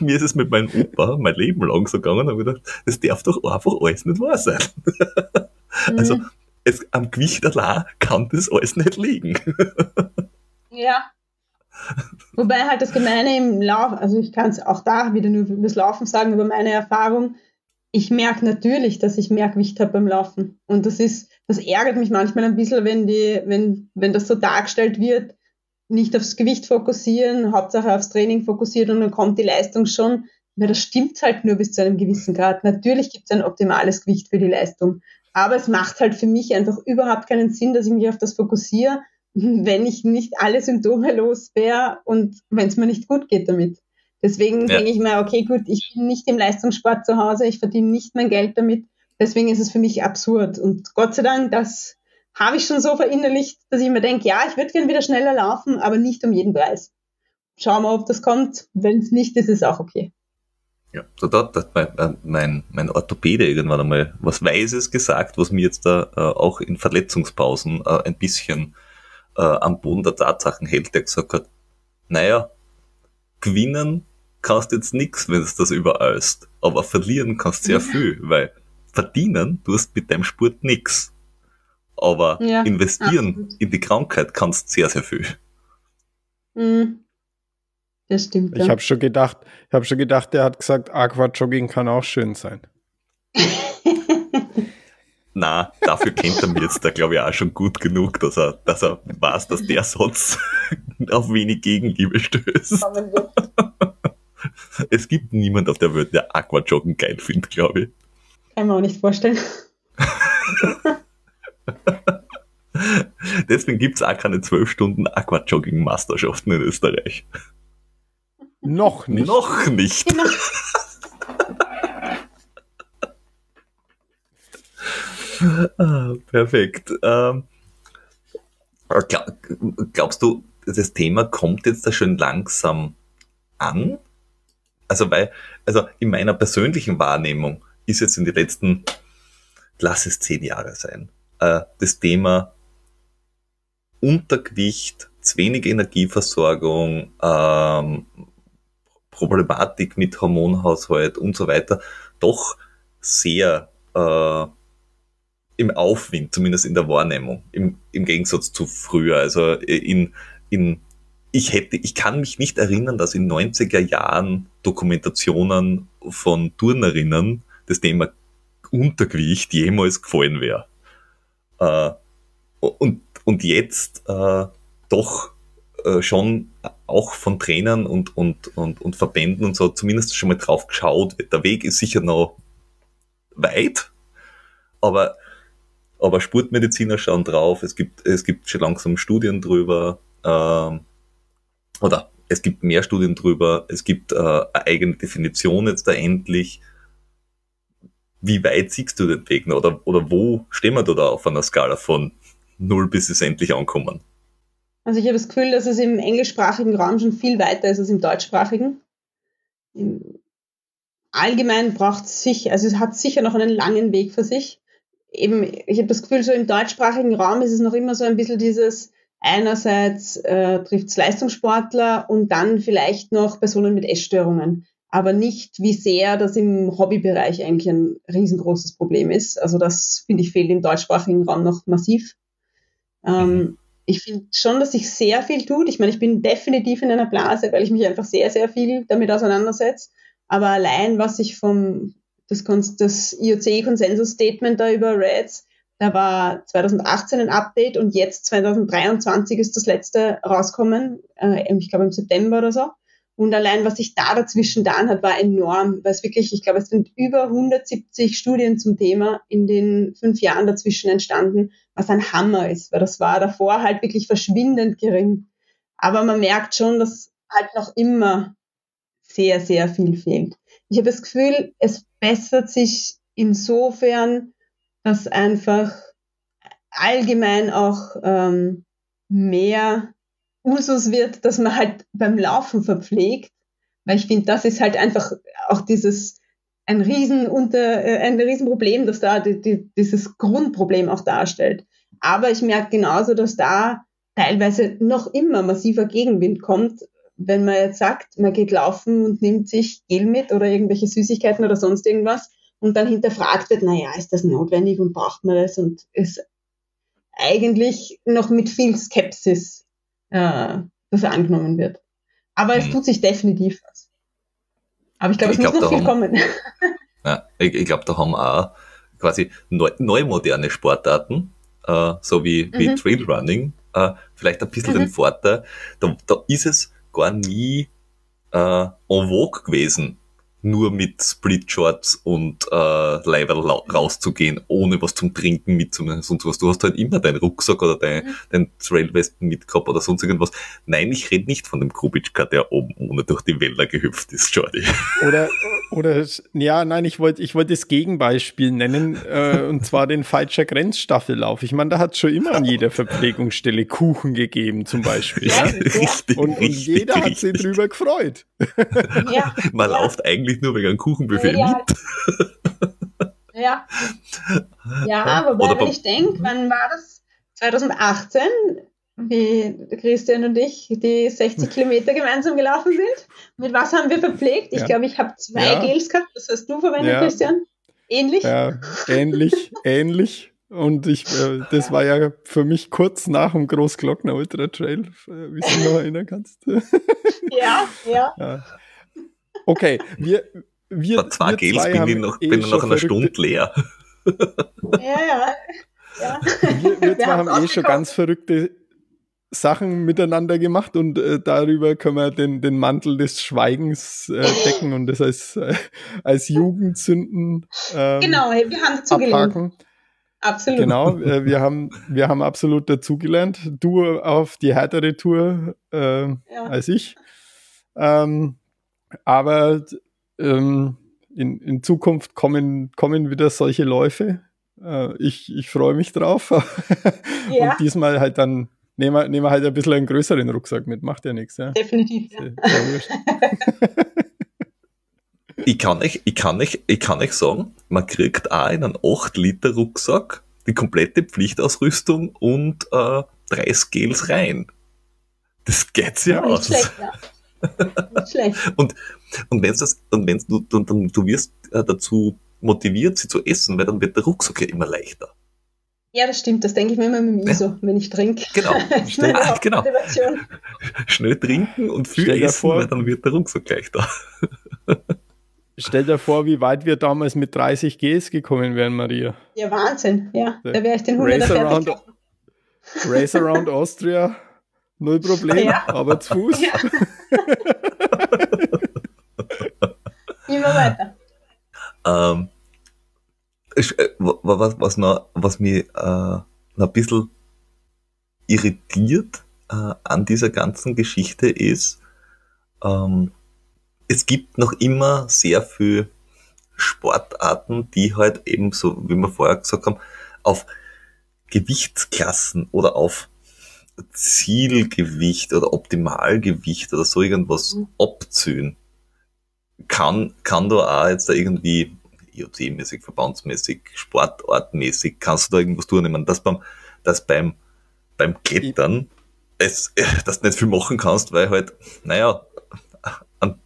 Mir ist es mit meinem Opa mein Leben lang so gegangen und ich gedacht, das darf doch einfach alles nicht wahr sein. Mhm. Also es, am Gewicht allein kann das alles nicht liegen. Ja. Wobei halt das Gemeine im Lauf, also ich kann es auch da wieder nur über das Laufen sagen, über meine Erfahrung, ich merke natürlich, dass ich mehr Gewicht habe beim Laufen. Und das ist, das ärgert mich manchmal ein bisschen, wenn die, wenn, wenn das so dargestellt wird, nicht aufs Gewicht fokussieren, Hauptsache aufs Training fokussiert und dann kommt die Leistung schon. Weil das stimmt halt nur bis zu einem gewissen Grad. Natürlich gibt es ein optimales Gewicht für die Leistung. Aber es macht halt für mich einfach überhaupt keinen Sinn, dass ich mich auf das fokussiere, wenn ich nicht alle Symptome los wäre und wenn es mir nicht gut geht damit. Deswegen ja. denke ich mir, okay, gut, ich bin nicht im Leistungssport zu Hause, ich verdiene nicht mein Geld damit. Deswegen ist es für mich absurd. Und Gott sei Dank, das habe ich schon so verinnerlicht, dass ich mir denke, ja, ich würde gern wieder schneller laufen, aber nicht um jeden Preis. Schauen wir, ob das kommt. Wenn es nicht ist, es auch okay. Ja, da hat mein, mein, mein Orthopäde irgendwann einmal was Weises gesagt, was mir jetzt da äh, auch in Verletzungspausen äh, ein bisschen äh, am Boden der Tatsachen hält, der gesagt hat, naja, gewinnen kannst jetzt nichts, wenn es das übereilst. Aber verlieren kannst sehr viel, weil verdienen tust mit deinem Sport nichts. Aber ja, investieren absolut. in die Krankheit kannst sehr, sehr viel. Mhm. Das stimmt. Ich ja. habe schon gedacht, ich habe schon gedacht, der hat gesagt, Aquajogging kann auch schön sein. Na, dafür kennt er mir jetzt da, glaube ich, auch schon gut genug, dass er, dass er weiß, dass der Satz auf wenig Gegenliebe stößt. es gibt niemand auf der Welt, der Aquajoggen geil findet, glaube ich. Kann man auch nicht vorstellen. Deswegen gibt es auch keine 12 Stunden Aquajogging-Masterschaften in Österreich. Noch nicht. Noch nicht. Genau. ah, perfekt. Ähm, glaubst du, das Thema kommt jetzt da schon langsam an? Also, weil, also in meiner persönlichen Wahrnehmung ist jetzt in den letzten, lass es zehn Jahre sein, äh, das Thema Untergewicht, zu wenig Energieversorgung, ähm, Problematik mit Hormonhaushalt und so weiter doch sehr äh, im Aufwind, zumindest in der Wahrnehmung, im, im Gegensatz zu früher. Also in, in ich hätte, ich kann mich nicht erinnern, dass in 90er Jahren Dokumentationen von Turnerinnen das Thema Untergewicht jemals gefallen wäre. Äh, und, und jetzt äh, doch äh, schon auch von Trainern und, und, und, und Verbänden und so zumindest schon mal drauf geschaut Der Weg ist sicher noch weit, aber, aber Sportmediziner schauen drauf, es gibt, es gibt schon langsam Studien drüber, äh, oder es gibt mehr Studien drüber, es gibt äh, eine eigene Definition jetzt da endlich. Wie weit siehst du den Weg noch? Oder, oder wo stehen wir da auf einer Skala von null bis es endlich ankommen? Also ich habe das Gefühl, dass es im englischsprachigen Raum schon viel weiter ist als im deutschsprachigen. Allgemein braucht es sicher, also es hat sicher noch einen langen Weg für sich. Eben, ich habe das Gefühl, so im deutschsprachigen Raum ist es noch immer so ein bisschen dieses, einerseits äh, trifft es Leistungssportler und dann vielleicht noch Personen mit Essstörungen aber nicht, wie sehr das im Hobbybereich eigentlich ein riesengroßes Problem ist. Also das finde ich fehlt im deutschsprachigen Raum noch massiv. Ähm, mhm. ich finde schon, dass sich sehr viel tut. Ich meine, ich bin definitiv in einer Blase, weil ich mich einfach sehr, sehr viel damit auseinandersetze. Aber allein, was ich vom das, das IOC-Konsensus-Statement da über Reds, da war 2018 ein Update und jetzt 2023 ist das letzte rauskommen, äh, ich glaube im September oder so. Und allein, was sich da dazwischen getan hat, war enorm, weil es wirklich, ich glaube, es sind über 170 Studien zum Thema in den fünf Jahren dazwischen entstanden, was ein Hammer ist, weil das war davor halt wirklich verschwindend gering. Aber man merkt schon, dass halt noch immer sehr, sehr viel fehlt. Ich habe das Gefühl, es bessert sich insofern, dass einfach allgemein auch ähm, mehr Usus wird, dass man halt beim Laufen verpflegt, weil ich finde, das ist halt einfach auch dieses ein riesen unter äh, ein Riesenproblem, das da die, die, dieses Grundproblem auch darstellt. Aber ich merke genauso, dass da teilweise noch immer massiver Gegenwind kommt, wenn man jetzt sagt, man geht laufen und nimmt sich Gel mit oder irgendwelche Süßigkeiten oder sonst irgendwas und dann hinterfragt wird, naja, ist das notwendig und braucht man das und ist eigentlich noch mit viel Skepsis äh, das angenommen wird. Aber es mhm. tut sich definitiv was. Aber ich glaube, es muss noch viel haben, kommen. Ja, ich, ich glaube, da haben auch quasi neu, neu moderne Sportarten, äh, so wie, wie mhm. Trailrunning, äh, vielleicht ein bisschen mhm. den Vorteil, da, da ist es gar nie äh, en vogue gewesen, nur mit Split-Shorts und äh, Leiberl rauszugehen, ohne was zum Trinken mitzunehmen, sonst was. Du hast halt immer deinen Rucksack oder dein, mhm. dein Trailwesten mitgehabt oder sonst irgendwas. Nein, ich rede nicht von dem Kubitschka, der oben ohne durch die Wälder gehüpft ist, Jordi. Oder, oder, ja, nein, ich wollte ich wollte das Gegenbeispiel nennen, äh, und zwar den Falscher Grenzstaffellauf. Ich meine, da hat es schon immer an jeder Verpflegungsstelle Kuchen gegeben, zum Beispiel. Ja, ja. Richtig, und, und jeder richtig. hat sich drüber gefreut. Ja. Man läuft eigentlich nicht nur wegen einem Kuchenbuffet ja. mit. Ja. Ja, wobei, Oder wenn ich denke, wann war das? 2018, wie Christian und ich die 60 Kilometer gemeinsam gelaufen sind. Mit was haben wir verpflegt? Ich ja. glaube, ich habe zwei ja. Gels gehabt. Das hast du verwendet, ja. Christian. Ähnlich? Ja, ähnlich, ähnlich. Und ich, äh, das war ja für mich kurz nach dem Großglockner Ultra Trail, äh, wie du dich noch erinnern kannst. ja, ja. Okay, wir, wir, Bei zwei wir Gels zwei bin ich noch, eh bin noch eine Stunde leer. ja, ja. ja. Wir, wir zwei haben eh schon ganz verrückte Sachen miteinander gemacht und äh, darüber können wir den, den Mantel des Schweigens äh, decken und das als, äh, als Jugendsünden ähm, Genau, wir haben dazugelernt. Absolut. Genau, äh, wir, haben, wir haben absolut dazugelernt. Du auf die härtere Tour äh, ja. als ich. Ähm, aber ähm, in, in Zukunft kommen, kommen wieder solche Läufe. Äh, ich ich freue mich drauf. Ja. Und diesmal halt dann nehmen wir, nehmen wir halt ein bisschen einen größeren Rucksack mit. Macht ja nichts. Ja. Definitiv. Ja. ich, kann euch, ich, kann euch, ich kann euch sagen, man kriegt auch in einen 8-Liter-Rucksack die komplette Pflichtausrüstung und äh, 30 Gels rein. Das geht's ja, ja aus. Schlecht, ja. Schlecht. und und wenn das und wenn du dann, dann du wirst äh, dazu motiviert, sie zu essen, weil dann wird der Rucksack ja immer leichter. Ja, das stimmt. Das denke ich mir immer mit dem ISO, ja. wenn ich trinke. Genau. Schnell, ah, genau. Schnell trinken und viel Stell essen, vor, weil dann wird der Rucksack leichter. Stell dir vor, wie weit wir damals mit 30 Gs gekommen wären, Maria. Ja, Wahnsinn. Ja, da wäre ich den 100 Race around, Race Around Austria Null Problem, ja. aber zu Fuß. Ja. Immer weiter. Ähm, äh, was, was, noch, was mich äh, noch ein bisschen irritiert äh, an dieser ganzen Geschichte ist, ähm, es gibt noch immer sehr viel Sportarten, die halt eben so, wie wir vorher gesagt haben, auf Gewichtsklassen oder auf Zielgewicht oder Optimalgewicht oder so irgendwas mhm. abziehen, kann, kann da auch jetzt da irgendwie IoT-mäßig, verbandsmäßig, sportartmäßig, kannst du da irgendwas tun? Ich meine, dass beim, dass beim, beim Klettern es, dass du nicht viel machen kannst, weil halt, naja, an,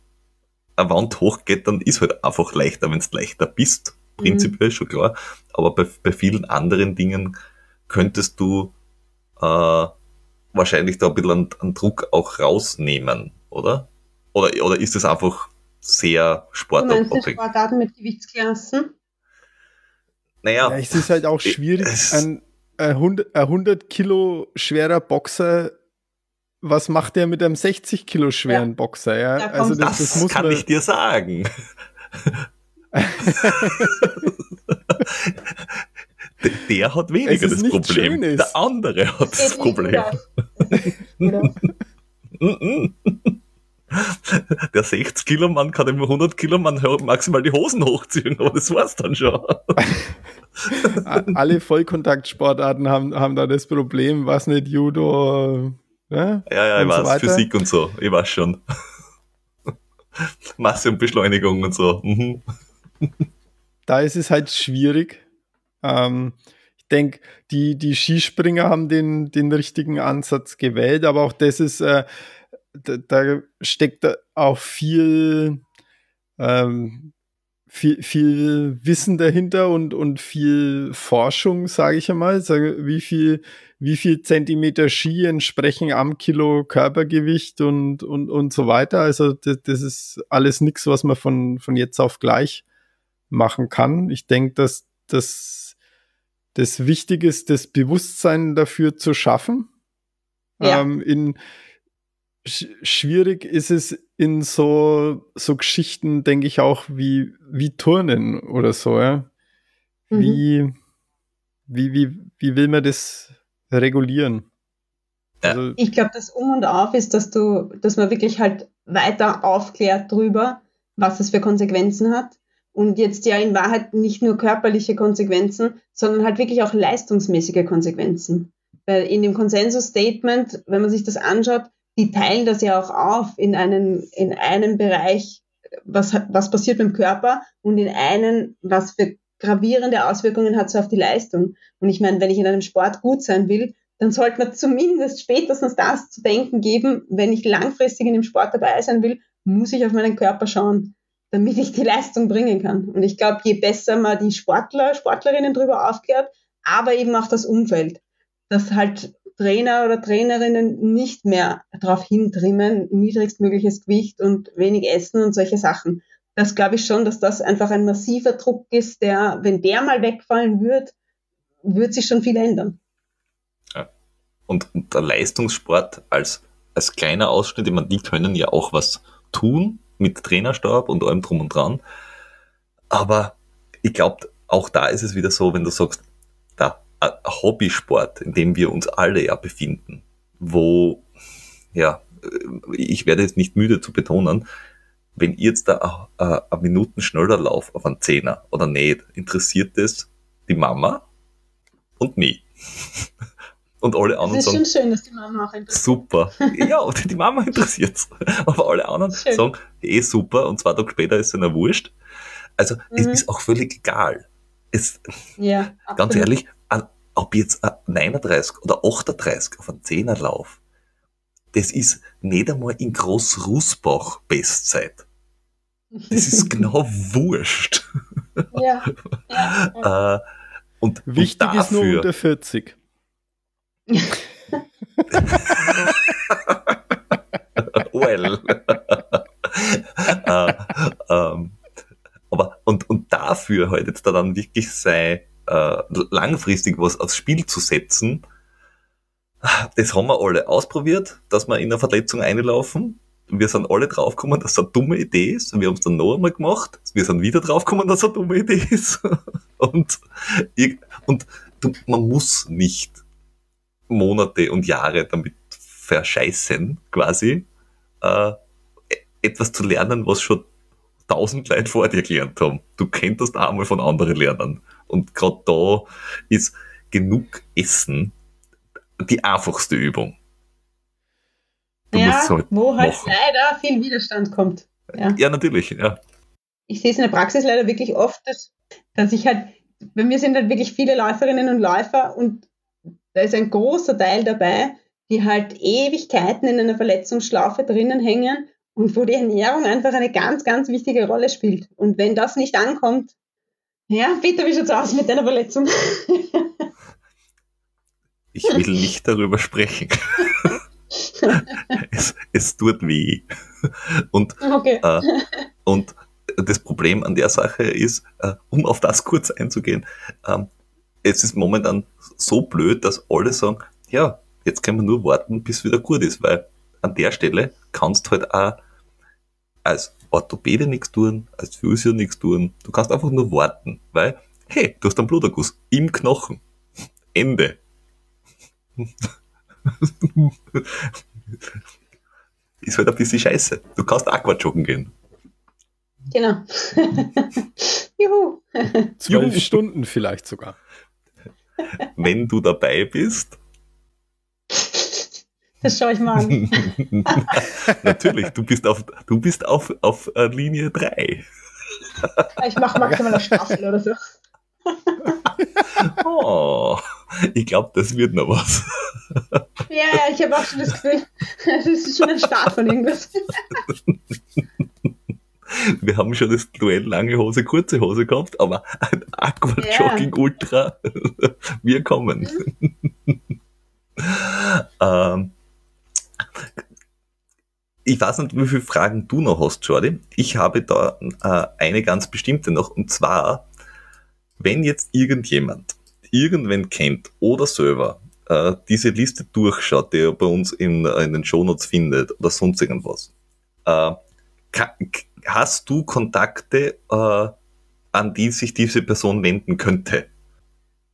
eine Wand hochgeht, dann ist halt einfach leichter, wenn du leichter bist. Prinzipiell mhm. schon klar. Aber bei, bei vielen anderen Dingen könntest du äh, wahrscheinlich da ein bisschen einen, einen Druck auch rausnehmen, oder? Oder, oder ist es einfach sehr sportabhängig? Sportarten mit Gewichtsklassen? Naja. Ja, es ist halt auch schwierig, ein, ein 100, ein 100 Kilo schwerer Boxer was macht der mit einem 60 Kilo schweren ja. Boxer? Ja? Da also das, das, das kann ich dir sagen. der hat weniger das Problem. Schönes. Der andere hat das Problem. Der 60 Kilo Mann kann im 100 Kilo Mann maximal die Hosen hochziehen, aber das war's dann schon. Alle Vollkontaktsportarten haben, haben da das Problem, was nicht Judo. Ja, ja, ja ich weiß, so Physik und so, ich weiß schon. Masse und Beschleunigung und so. Mhm. Da ist es halt schwierig. Ähm, ich denke, die, die Skispringer haben den, den richtigen Ansatz gewählt, aber auch das ist, äh, da, da, steckt auch viel, ähm, viel, viel Wissen dahinter und, und viel Forschung, sage ich einmal. Wie viel, wie viel Zentimeter Ski entsprechen am Kilo Körpergewicht und, und, und so weiter. Also das, das ist alles nichts, was man von, von jetzt auf gleich machen kann. Ich denke, dass das, das Wichtige ist, das Bewusstsein dafür zu schaffen. Ja. Ähm, in, sch schwierig ist es in so, so Geschichten, denke ich auch, wie, wie Turnen oder so, ja. Mhm. Wie, wie, wie, wie will man das regulieren? Also, ich glaube, das Um und Auf ist, dass du, dass man wirklich halt weiter aufklärt drüber, was es für Konsequenzen hat und jetzt ja in Wahrheit nicht nur körperliche Konsequenzen, sondern halt wirklich auch leistungsmäßige Konsequenzen. Weil in dem Konsensus-Statement, wenn man sich das anschaut, die teilen das ja auch auf in einen, in einen Bereich, was, was passiert mit dem Körper und in einen, was für gravierende Auswirkungen hat es auf die Leistung. Und ich meine, wenn ich in einem Sport gut sein will, dann sollte man zumindest spätestens das zu denken geben, wenn ich langfristig in dem Sport dabei sein will, muss ich auf meinen Körper schauen damit ich die Leistung bringen kann. Und ich glaube, je besser man die Sportler, Sportlerinnen darüber aufklärt, aber eben auch das Umfeld, dass halt Trainer oder Trainerinnen nicht mehr darauf hintrimmen, niedrigstmögliches Gewicht und wenig Essen und solche Sachen. Das glaube ich schon, dass das einfach ein massiver Druck ist, der, wenn der mal wegfallen wird, wird sich schon viel ändern. Ja. Und, der Leistungssport als, als kleiner Ausschnitt, ich meine, die können ja auch was tun, mit Trainerstab und allem drum und dran. Aber ich glaube, auch da ist es wieder so, wenn du sagst, da Hobbysport, in dem wir uns alle ja befinden, wo, ja, ich werde jetzt nicht müde zu betonen, wenn ihr jetzt da eine Minuten schneller lauft auf einen Zehner oder nicht, interessiert das die Mama und mich. Und alle anderen das ist sagen, schon schön, dass die Mama auch interessiert. Super. Ja, die Mama interessiert Aber alle anderen schön. sagen, eh super. Und zwei Tage später ist es einer wurscht. Also, mhm. es ist auch völlig egal. Es, ja, ganz ehrlich, ob jetzt 39 oder 38 auf einen Zehner lauf, das ist nicht einmal in Groß-Rusbach Bestzeit. Das ist genau wurscht. Ja. ja, ja. Äh, und, Wichtig und dafür, ist nur unter 40. well. uh, um, aber und, und dafür halt jetzt da dann wirklich sei uh, langfristig was aufs Spiel zu setzen, das haben wir alle ausprobiert, dass wir in eine Verletzung einlaufen. Wir sind alle draufgekommen, dass das eine dumme Idee ist. Wir haben es dann noch einmal gemacht. Wir sind wieder draufgekommen, dass es eine dumme Idee ist. und, und du, man muss nicht Monate und Jahre damit verscheißen, quasi, äh, etwas zu lernen, was schon tausend Leute vor dir gelernt haben. Du könntest auch mal von anderen lernen. Und gerade da ist genug Essen die einfachste Übung. Du ja, halt wo halt machen. leider viel Widerstand kommt. Ja. Ja, natürlich, ja. Ich sehe es in der Praxis leider wirklich oft, dass, dass ich halt, bei mir sind halt wirklich viele Läuferinnen und Läufer und da ist ein großer Teil dabei, die halt Ewigkeiten in einer Verletzungsschlaufe drinnen hängen und wo die Ernährung einfach eine ganz, ganz wichtige Rolle spielt. Und wenn das nicht ankommt, ja, bitte, wie schaut's aus mit deiner Verletzung? Ich will nicht darüber sprechen. es, es tut weh. Und, okay. äh, und das Problem an der Sache ist, äh, um auf das kurz einzugehen, ähm, es ist momentan so blöd, dass alle sagen, ja, jetzt können wir nur warten, bis wieder gut ist, weil an der Stelle kannst du halt auch als Orthopäde nichts tun, als Physio nichts tun. Du kannst einfach nur warten, weil, hey, du hast einen Bluterguss im Knochen. Ende. ist halt ein bisschen scheiße. Du kannst Aquajoggen gehen. Genau. Juhu. Zwölf. Stunden vielleicht sogar. Wenn du dabei bist, Das schaue ich mal an. natürlich, du bist auf, du bist auf, auf äh, Linie 3. Ich mache maximal eine Staffel oder so. Oh, ich glaube, das wird noch was. Ja, ja, ich habe auch schon das Gefühl, das ist schon ein Start von irgendwas. Wir haben schon das Duell lange Hose, kurze Hose gehabt, aber ein Aquajogging Ultra, wir kommen. ähm, ich weiß nicht, wie viele Fragen du noch hast, Jordi. Ich habe da äh, eine ganz bestimmte noch, und zwar, wenn jetzt irgendjemand irgendwen kennt oder selber äh, diese Liste durchschaut, die er bei uns in, äh, in den Shownotes findet oder sonst irgendwas, äh, ka- k- hast du Kontakte, äh, an die sich diese Person wenden könnte?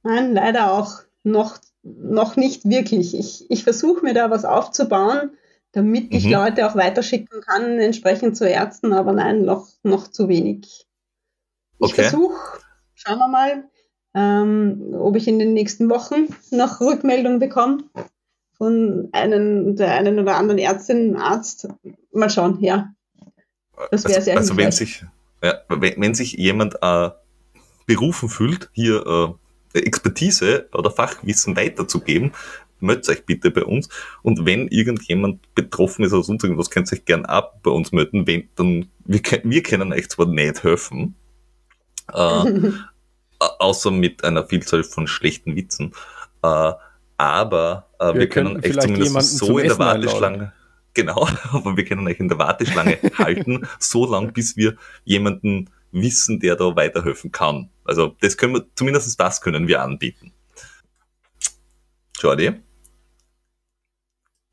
Nein, leider auch noch, noch nicht wirklich. Ich, ich versuche mir da was aufzubauen, damit ich Mhm. Leute auch weiterschicken kann, entsprechend zu Ärzten, aber nein, noch, noch zu wenig. Ich Okay. versuche, schauen wir mal, ähm, ob ich in den nächsten Wochen noch Rückmeldung bekomme von einem, der einen oder anderen Ärztin, Arzt. Mal schauen, ja. Das wäre also, sehr also wenn sich, ja, wenn, wenn sich jemand äh, berufen fühlt, hier äh, Expertise oder Fachwissen weiterzugeben, meldet euch bitte bei uns. Und wenn irgendjemand betroffen ist oder sonst irgendwas, könnt ihr euch gern ab bei uns melden. Wenn, dann, wir, können- wir können euch zwar nicht helfen, äh, au- außer mit einer Vielzahl von schlechten Witzen, äh, aber äh, wir, Wir können euch vielleicht zumindest jemanden so zum in der Essen einladen. Genau, aber wir können euch in der Warteschlange halten, so lang, bis wir jemanden wissen, der da weiterhelfen kann. Also das können wir, zumindest das können wir anbieten. Jordi?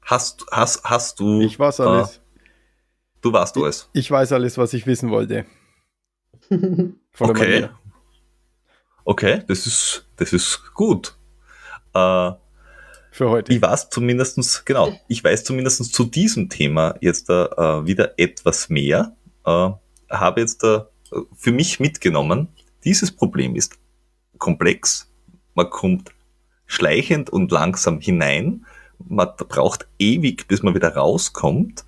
Hast, hast, hast du, Ich weiß alles. du warst alles. Ich weiß alles, was ich wissen wollte. Von der Okay. Okay, das ist, das ist gut. Äh, Für heute. Ich weiß zumindestens genau, ich weiß zumindestens zu diesem Thema jetzt äh, wieder etwas mehr. Äh, habe jetzt äh, für mich mitgenommen, dieses Problem ist komplex. Man kommt schleichend und langsam hinein. Man braucht ewig, bis man wieder rauskommt.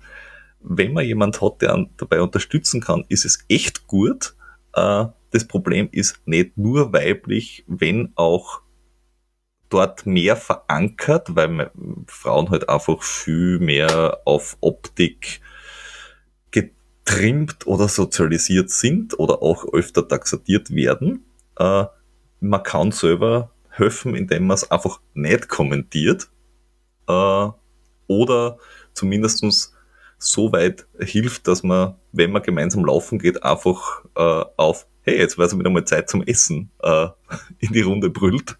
Wenn man jemand hat, der einen dabei unterstützen kann, ist es echt gut. Äh, das Problem ist nicht nur weiblich, wenn auch dort mehr verankert, weil Frauen halt einfach viel mehr auf Optik getrimmt oder sozialisiert sind oder auch öfter taxatiert werden. Äh, man kann selber helfen, indem man es einfach nicht kommentiert äh, oder zumindestens so weit hilft, dass man, wenn man gemeinsam laufen geht, einfach äh, auf, hey, jetzt wäre es wieder mal Zeit zum Essen, äh, in die Runde brüllt.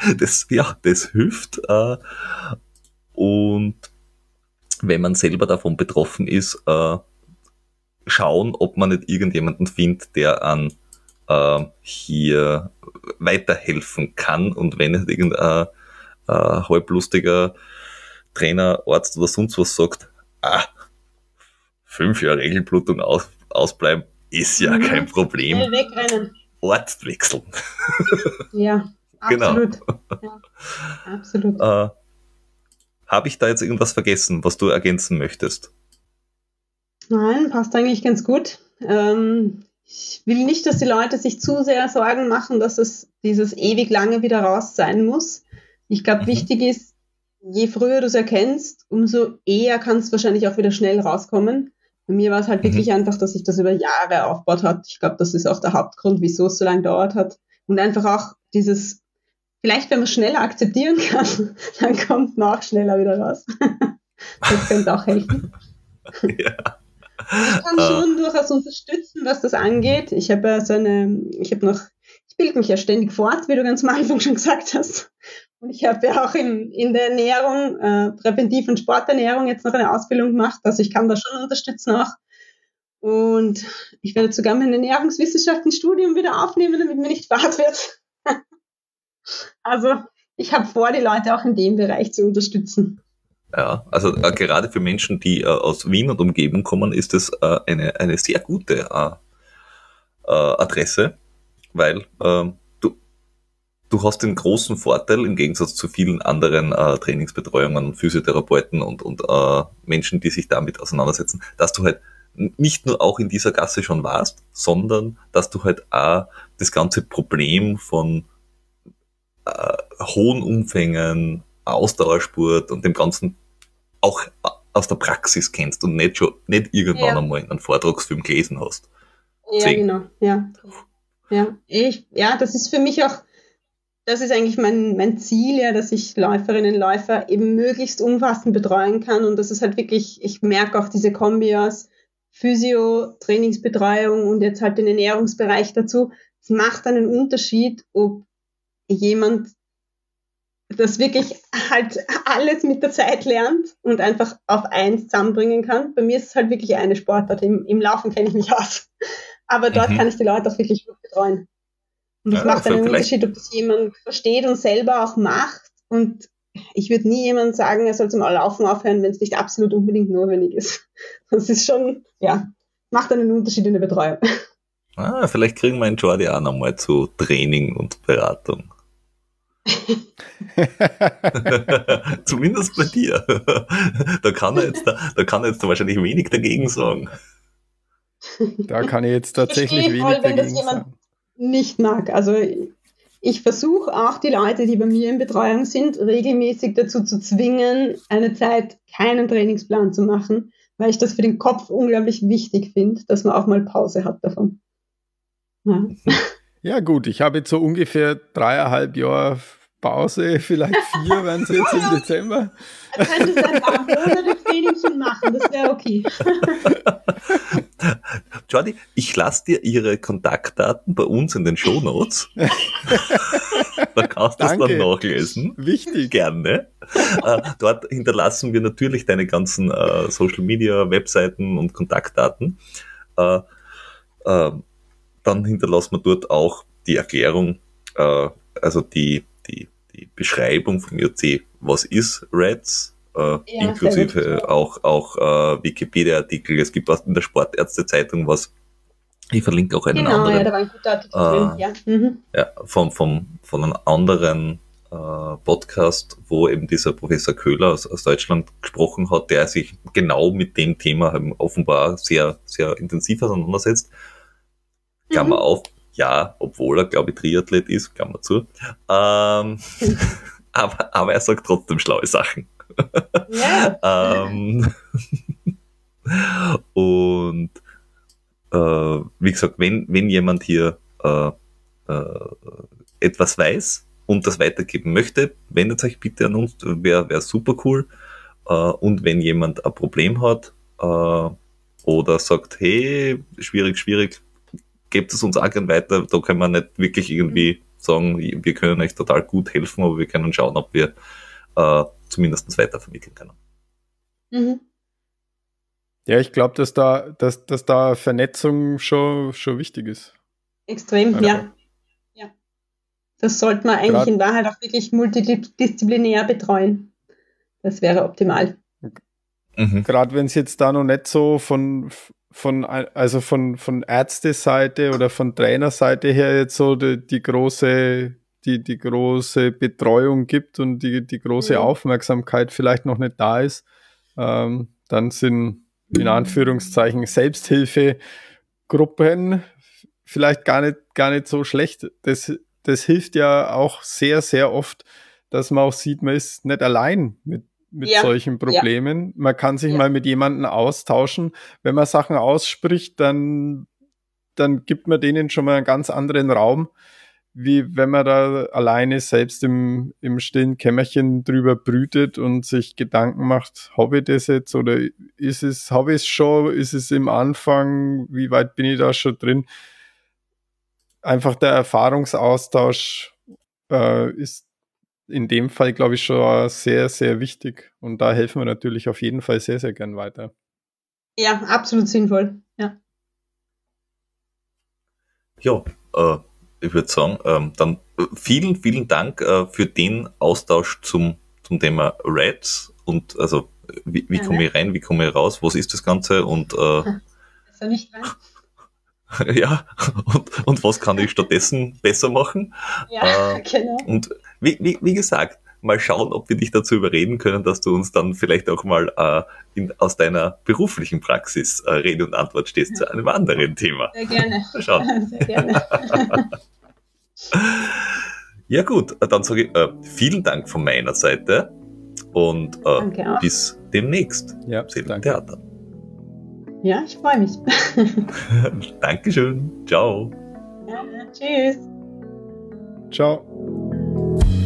das, ja, das hilft. Äh, und wenn man selber davon betroffen ist, äh, schauen, ob man nicht irgendjemanden findet, der an äh, hier weiterhelfen kann und wenn nicht irgendein äh, halblustiger Trainer, Arzt oder sonst was sagt, ah, fünf Jahre Regelblutung aus, ausbleiben, ist ja Mhm. kein Problem. Schnell wegrennen. Ort wechseln. Ja, Genau. absolut. Ja, absolut. Äh, Habe ich da jetzt irgendwas vergessen, was du ergänzen möchtest? Nein, passt eigentlich ganz gut. Ähm, ich will nicht, dass die Leute sich zu sehr Sorgen machen, dass es dieses ewig lange wieder raus sein muss. Ich glaube, mhm. wichtig ist, je früher du es erkennst, umso eher kannst du wahrscheinlich auch wieder schnell rauskommen. Bei mir war es halt mhm. wirklich einfach, dass sich das über Jahre aufgebaut hat. Ich glaube, das ist auch der Hauptgrund, wieso es so lange dauert hat. Und einfach auch dieses, vielleicht wenn man schneller akzeptieren kann, dann kommt man auch schneller wieder raus. das könnte auch helfen. Ja. Ich kann schon durchaus unterstützen, was das angeht. Ich habe ja so eine, ich habe noch, ich bilde mich ja ständig fort, wie du ganz am Anfang schon gesagt hast. Und ich habe ja auch in, in der Ernährung, äh, Präventiv- und Sporternährung jetzt noch eine Ausbildung gemacht. Also ich kann da schon unterstützen auch. Und ich werde sogar mein Ernährungswissenschaftenstudium wieder aufnehmen, damit mir nicht fad wird. Also ich habe vor, die Leute auch in dem Bereich zu unterstützen. Ja, also äh, gerade für Menschen, die äh, aus Wien und Umgebung kommen, ist es äh, eine, eine sehr gute äh, äh, Adresse, weil ähm, du, du hast den großen Vorteil im Gegensatz zu vielen anderen äh, Trainingsbetreuungen, Physiotherapeuten und, und Menschen, die sich damit auseinandersetzen, dass du halt nicht nur auch in dieser Gasse schon warst, sondern dass du halt auch das ganze Problem von hohen Umfängen, Ausdauersport und dem ganzen auch aus der Praxis kennst und nicht schon, nicht irgendwann ja. einmal in einem Vortragsfilm gelesen hast. Ja, Zehn. genau, ja. Ja, ich, ja, das ist für mich auch, das ist eigentlich mein, mein Ziel, ja, dass ich Läuferinnen und Läufer eben möglichst umfassend betreuen kann und das ist halt wirklich, ich merke auch diese Kombi aus Physio, Trainingsbetreuung und jetzt halt den Ernährungsbereich dazu. Es macht einen Unterschied, ob jemand das wirklich halt alles mit der Zeit lernt und einfach auf eins zusammenbringen kann. Bei mir ist es halt wirklich eine Sportart. Im, im Laufen kenne ich mich aus. Aber dort mhm. kann ich die Leute auch wirklich gut betreuen. Und das ja, macht einen Unterschied, ob das jemand versteht und selber auch macht. Und ich würde nie jemand sagen, er soll zum Laufen aufhören, wenn es nicht absolut unbedingt notwendig ist. Das ist schon, ja, macht einen Unterschied in der Betreuung. Ah, vielleicht kriegen wir einen Jordi auch nochmal zu Training und Beratung. Zumindest bei dir. da kann er jetzt, da, da kann er jetzt wahrscheinlich wenig dagegen sagen. Da kann ich jetzt tatsächlich wenig voll, wenn dagegen das jemand sagen. nicht mag. Also ich versuche auch die Leute, die bei mir in Betreuung sind, regelmäßig dazu zu zwingen, eine Zeit keinen Trainingsplan zu machen, weil ich das für den Kopf unglaublich wichtig finde, dass man auch mal Pause hat davon. Ja. Ja, gut, ich habe jetzt so ungefähr dreieinhalb Jahre Pause, vielleicht vier werden es jetzt im Dezember. Da könntest du ein paar Monate Training schon machen, das wäre okay. Jordi, ich lasse dir ihre Kontaktdaten bei uns in den Show Notes. da kannst du es dann nachlesen. Wichtig. Gerne. Äh, dort hinterlassen wir natürlich deine ganzen äh, Social Media, Webseiten und Kontaktdaten. Äh, äh dann hinterlassen wir dort auch die Erklärung, äh, also die, die, die Beschreibung vom IOC, was ist REDS, äh, ja, inklusive auch, auch äh, Wikipedia-Artikel. Es gibt was in der Sportärztezeitung was. Ich verlinke auch einen genau, anderen. Ja, da war ein guter Artikel äh, drin, ja. Mhm. ja vom, vom, von einem anderen äh, Podcast, wo eben dieser Professor Köhler aus, aus Deutschland gesprochen hat, der sich genau mit dem Thema offenbar sehr, sehr intensiv auseinandersetzt. Klammer mhm. auf, ja, obwohl er, glaube ich, Triathlet ist, Klammer zu. Ähm, aber, aber er sagt trotzdem schlaue Sachen. Ja. ähm, und äh, wie gesagt, wenn, wenn jemand hier äh, äh, etwas weiß und das weitergeben möchte, wendet euch bitte an uns, wäre wär super cool. Äh, und wenn jemand ein Problem hat äh, oder sagt, hey, schwierig, schwierig, gebt es uns auch gerne weiter. Da können wir nicht wirklich irgendwie sagen, wir können euch total gut helfen, aber wir können schauen, ob wir äh, zumindest weitervermitteln können. Mhm. Ja, ich glaube, dass da, dass, dass da Vernetzung schon, schon wichtig ist. Extrem, ja. ja. Das sollte man eigentlich Grad, in Wahrheit auch wirklich multidisziplinär betreuen. Das wäre optimal. Mhm. Gerade wenn es jetzt da noch nicht so von, von, also von, von Ärzteseite oder von Trainerseite her jetzt so die, die große die, die große Betreuung gibt und die, die große Mhm. Aufmerksamkeit vielleicht noch nicht da ist, ähm, dann sind in Anführungszeichen Selbsthilfegruppen vielleicht gar nicht, gar nicht so schlecht. Das, das hilft ja auch sehr, sehr oft, dass man auch sieht, man ist nicht allein mit, mit Ja, solchen Problemen. Man kann sich Ja. mal mit jemandem austauschen. Wenn man Sachen ausspricht, dann, dann gibt man denen schon mal einen ganz anderen Raum, wie wenn man da alleine selbst im, im stillen Kämmerchen drüber brütet und sich Gedanken macht, habe ich das jetzt oder ist es, habe ich es schon, ist es im Anfang, wie weit bin ich da schon drin? Einfach der Erfahrungsaustausch äh, ist in dem Fall, glaube ich, schon sehr, sehr wichtig. Und da helfen wir natürlich auf jeden Fall sehr, sehr gern weiter. Ja, absolut sinnvoll. Ja. Ja, äh, ich würde sagen, ähm, dann äh, vielen, vielen Dank äh, für den Austausch zum, zum Thema Reds und also wie, wie komme ich rein, wie komme ich raus, was ist das Ganze und äh, Ist er nicht dran? ja, und, und was kann ich stattdessen besser machen? Ja, Äh, genau. Und wie, wie, wie gesagt, mal schauen, ob wir dich dazu überreden können, dass du uns dann vielleicht auch mal äh, in, aus deiner beruflichen Praxis äh, Rede und Antwort stehst zu einem anderen Thema. Sehr gerne. Mal schauen. Sehr gerne. Ja gut, dann sage ich äh, vielen Dank von meiner Seite und äh, bis demnächst. Ja, im danke. Theater. Ja, ich freue mich. Dankeschön. Ciao. Ja, tschüss. Ciao. you